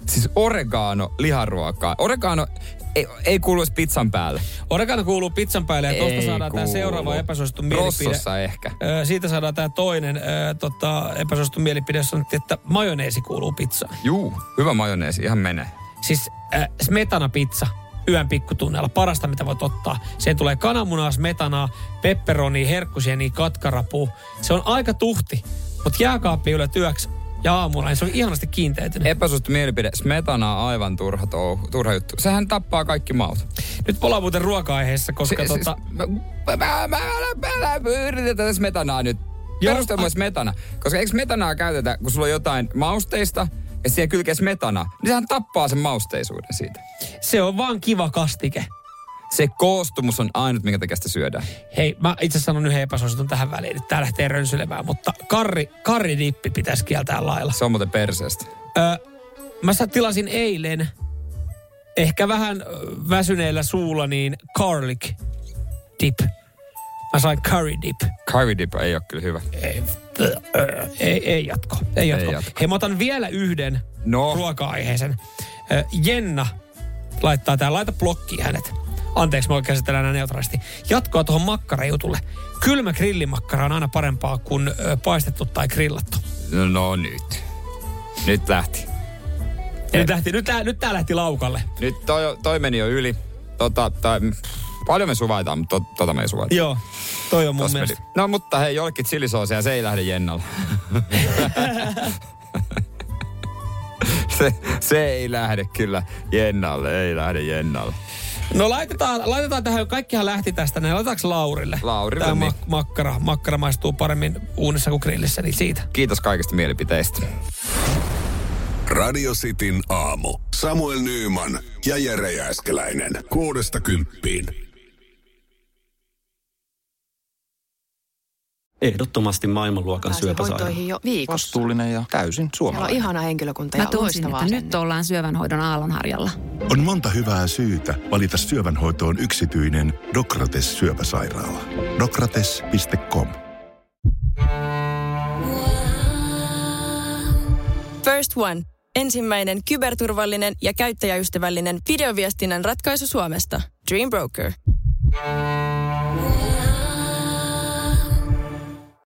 Speaker 4: Siis oregano liharuokaa. Oregano ei, ei kuulu edes pizzan päälle.
Speaker 5: Oregano kuuluu pizzan päälle ja tuosta
Speaker 4: Ei
Speaker 5: saadaan tämä
Speaker 4: kuulu.
Speaker 5: seuraava epäsuosittu mielipide.
Speaker 4: Rossossa ehkä.
Speaker 5: Ö, siitä saadaan tämä toinen ö, tota, epäsuosittu mielipide, jossa sanottiin, että majoneesi kuuluu pizzaan.
Speaker 4: Juu, hyvä majoneesi, ihan menee.
Speaker 5: Siis äh, smetana pizza yön pikkutunneilla, parasta mitä voit ottaa. Siihen tulee kananmunaa, smetanaa, pepperoni, herkkusieni, katkarapu. Se on aika tuhti, mutta jääkaappi yllä työksi ja aamulla, niin se on ihanasti kiinteytynyt.
Speaker 4: Epäsuosittu mielipide. Smetana on aivan turha, touhu, turha juttu. Sehän tappaa kaikki maut.
Speaker 5: Nyt ollaan muuten ruoka-aiheessa, koska
Speaker 4: Si-
Speaker 5: tota...
Speaker 4: siis, mä, mä, mä, mä, mä, yritetään tätä smetanaa nyt.
Speaker 5: Joo,
Speaker 4: Perustelma
Speaker 5: a-
Speaker 4: smetana. Koska eikö smetanaa käytetä, kun sulla on jotain mausteista, ja siihen kylkee smetana, niin sehän tappaa sen mausteisuuden siitä.
Speaker 5: Se on vaan kiva kastike.
Speaker 4: Se koostumus on ainut, minkä takia sitä syödään.
Speaker 5: Hei, mä itse sanon yhden epäsuositun tähän väliin. Nyt tää lähtee rönsylemään, mutta karri, karridippi pitäisi kieltää lailla.
Speaker 4: Se on muuten perseestä.
Speaker 5: Ö, mä sä tilasin eilen, ehkä vähän väsyneellä suulla, niin garlic dip. Mä sain curry dip.
Speaker 4: Curry dip ei ole kyllä hyvä.
Speaker 5: Ei, ei, ei jatko. Ei jatko.
Speaker 4: Ei jatko.
Speaker 5: Hei, mä otan vielä yhden
Speaker 4: No.
Speaker 5: ruoka-aiheisen. Jenna laittaa tää, laita blokkiin hänet. Anteeksi, mä käsitellään nämä neutraalisti. Jatkoa tuohon makkarajutulle. Kylmä grillimakkara on aina parempaa kuin ö, paistettu tai grillattu.
Speaker 4: No, no nyt. Nyt lähti.
Speaker 5: Nyt, lähti, nyt, tää, nyt tää lähti laukalle.
Speaker 4: Nyt toi, toi meni jo yli. Tota, tai, paljon me suvaitaan, mutta to, tota me ei suvaita.
Speaker 5: Joo, toi on mun
Speaker 4: Tos meni.
Speaker 5: mielestä.
Speaker 4: No mutta hei, jollekin chilisoosia, se ei lähde Jennalla. *laughs* se, se ei lähde kyllä Jennalle, ei lähde Jennalle.
Speaker 5: No laitetaan, laitetaan tähän, kaikkihan lähti tästä, niin laitetaanko Laurille?
Speaker 4: Laurille,
Speaker 5: Tämä
Speaker 4: niin.
Speaker 5: mak- makkara, makkara maistuu paremmin uunissa kuin grillissä, niin siitä.
Speaker 4: Kiitos kaikista mielipiteistä.
Speaker 3: Radio Cityn aamu. Samuel Nyyman ja Jere Jääskeläinen. Kuudesta kymppiin.
Speaker 6: Ehdottomasti maailmanluokan syöpäsairaala.
Speaker 9: hoitoihin jo viikossa.
Speaker 8: Vastuullinen ja täysin
Speaker 9: Siellä on
Speaker 8: suomalainen.
Speaker 9: ihana henkilökunta
Speaker 2: Mä
Speaker 9: ja
Speaker 2: tunsin,
Speaker 9: loistavaa
Speaker 2: että nyt
Speaker 9: asennetta.
Speaker 2: ollaan syövänhoidon aallonharjalla.
Speaker 10: On monta hyvää syytä valita syövänhoitoon yksityinen Dokrates syöpäsairaala. Dokrates.com
Speaker 11: First One. Ensimmäinen kyberturvallinen ja käyttäjäystävällinen videoviestinnän ratkaisu Suomesta. Dream Broker.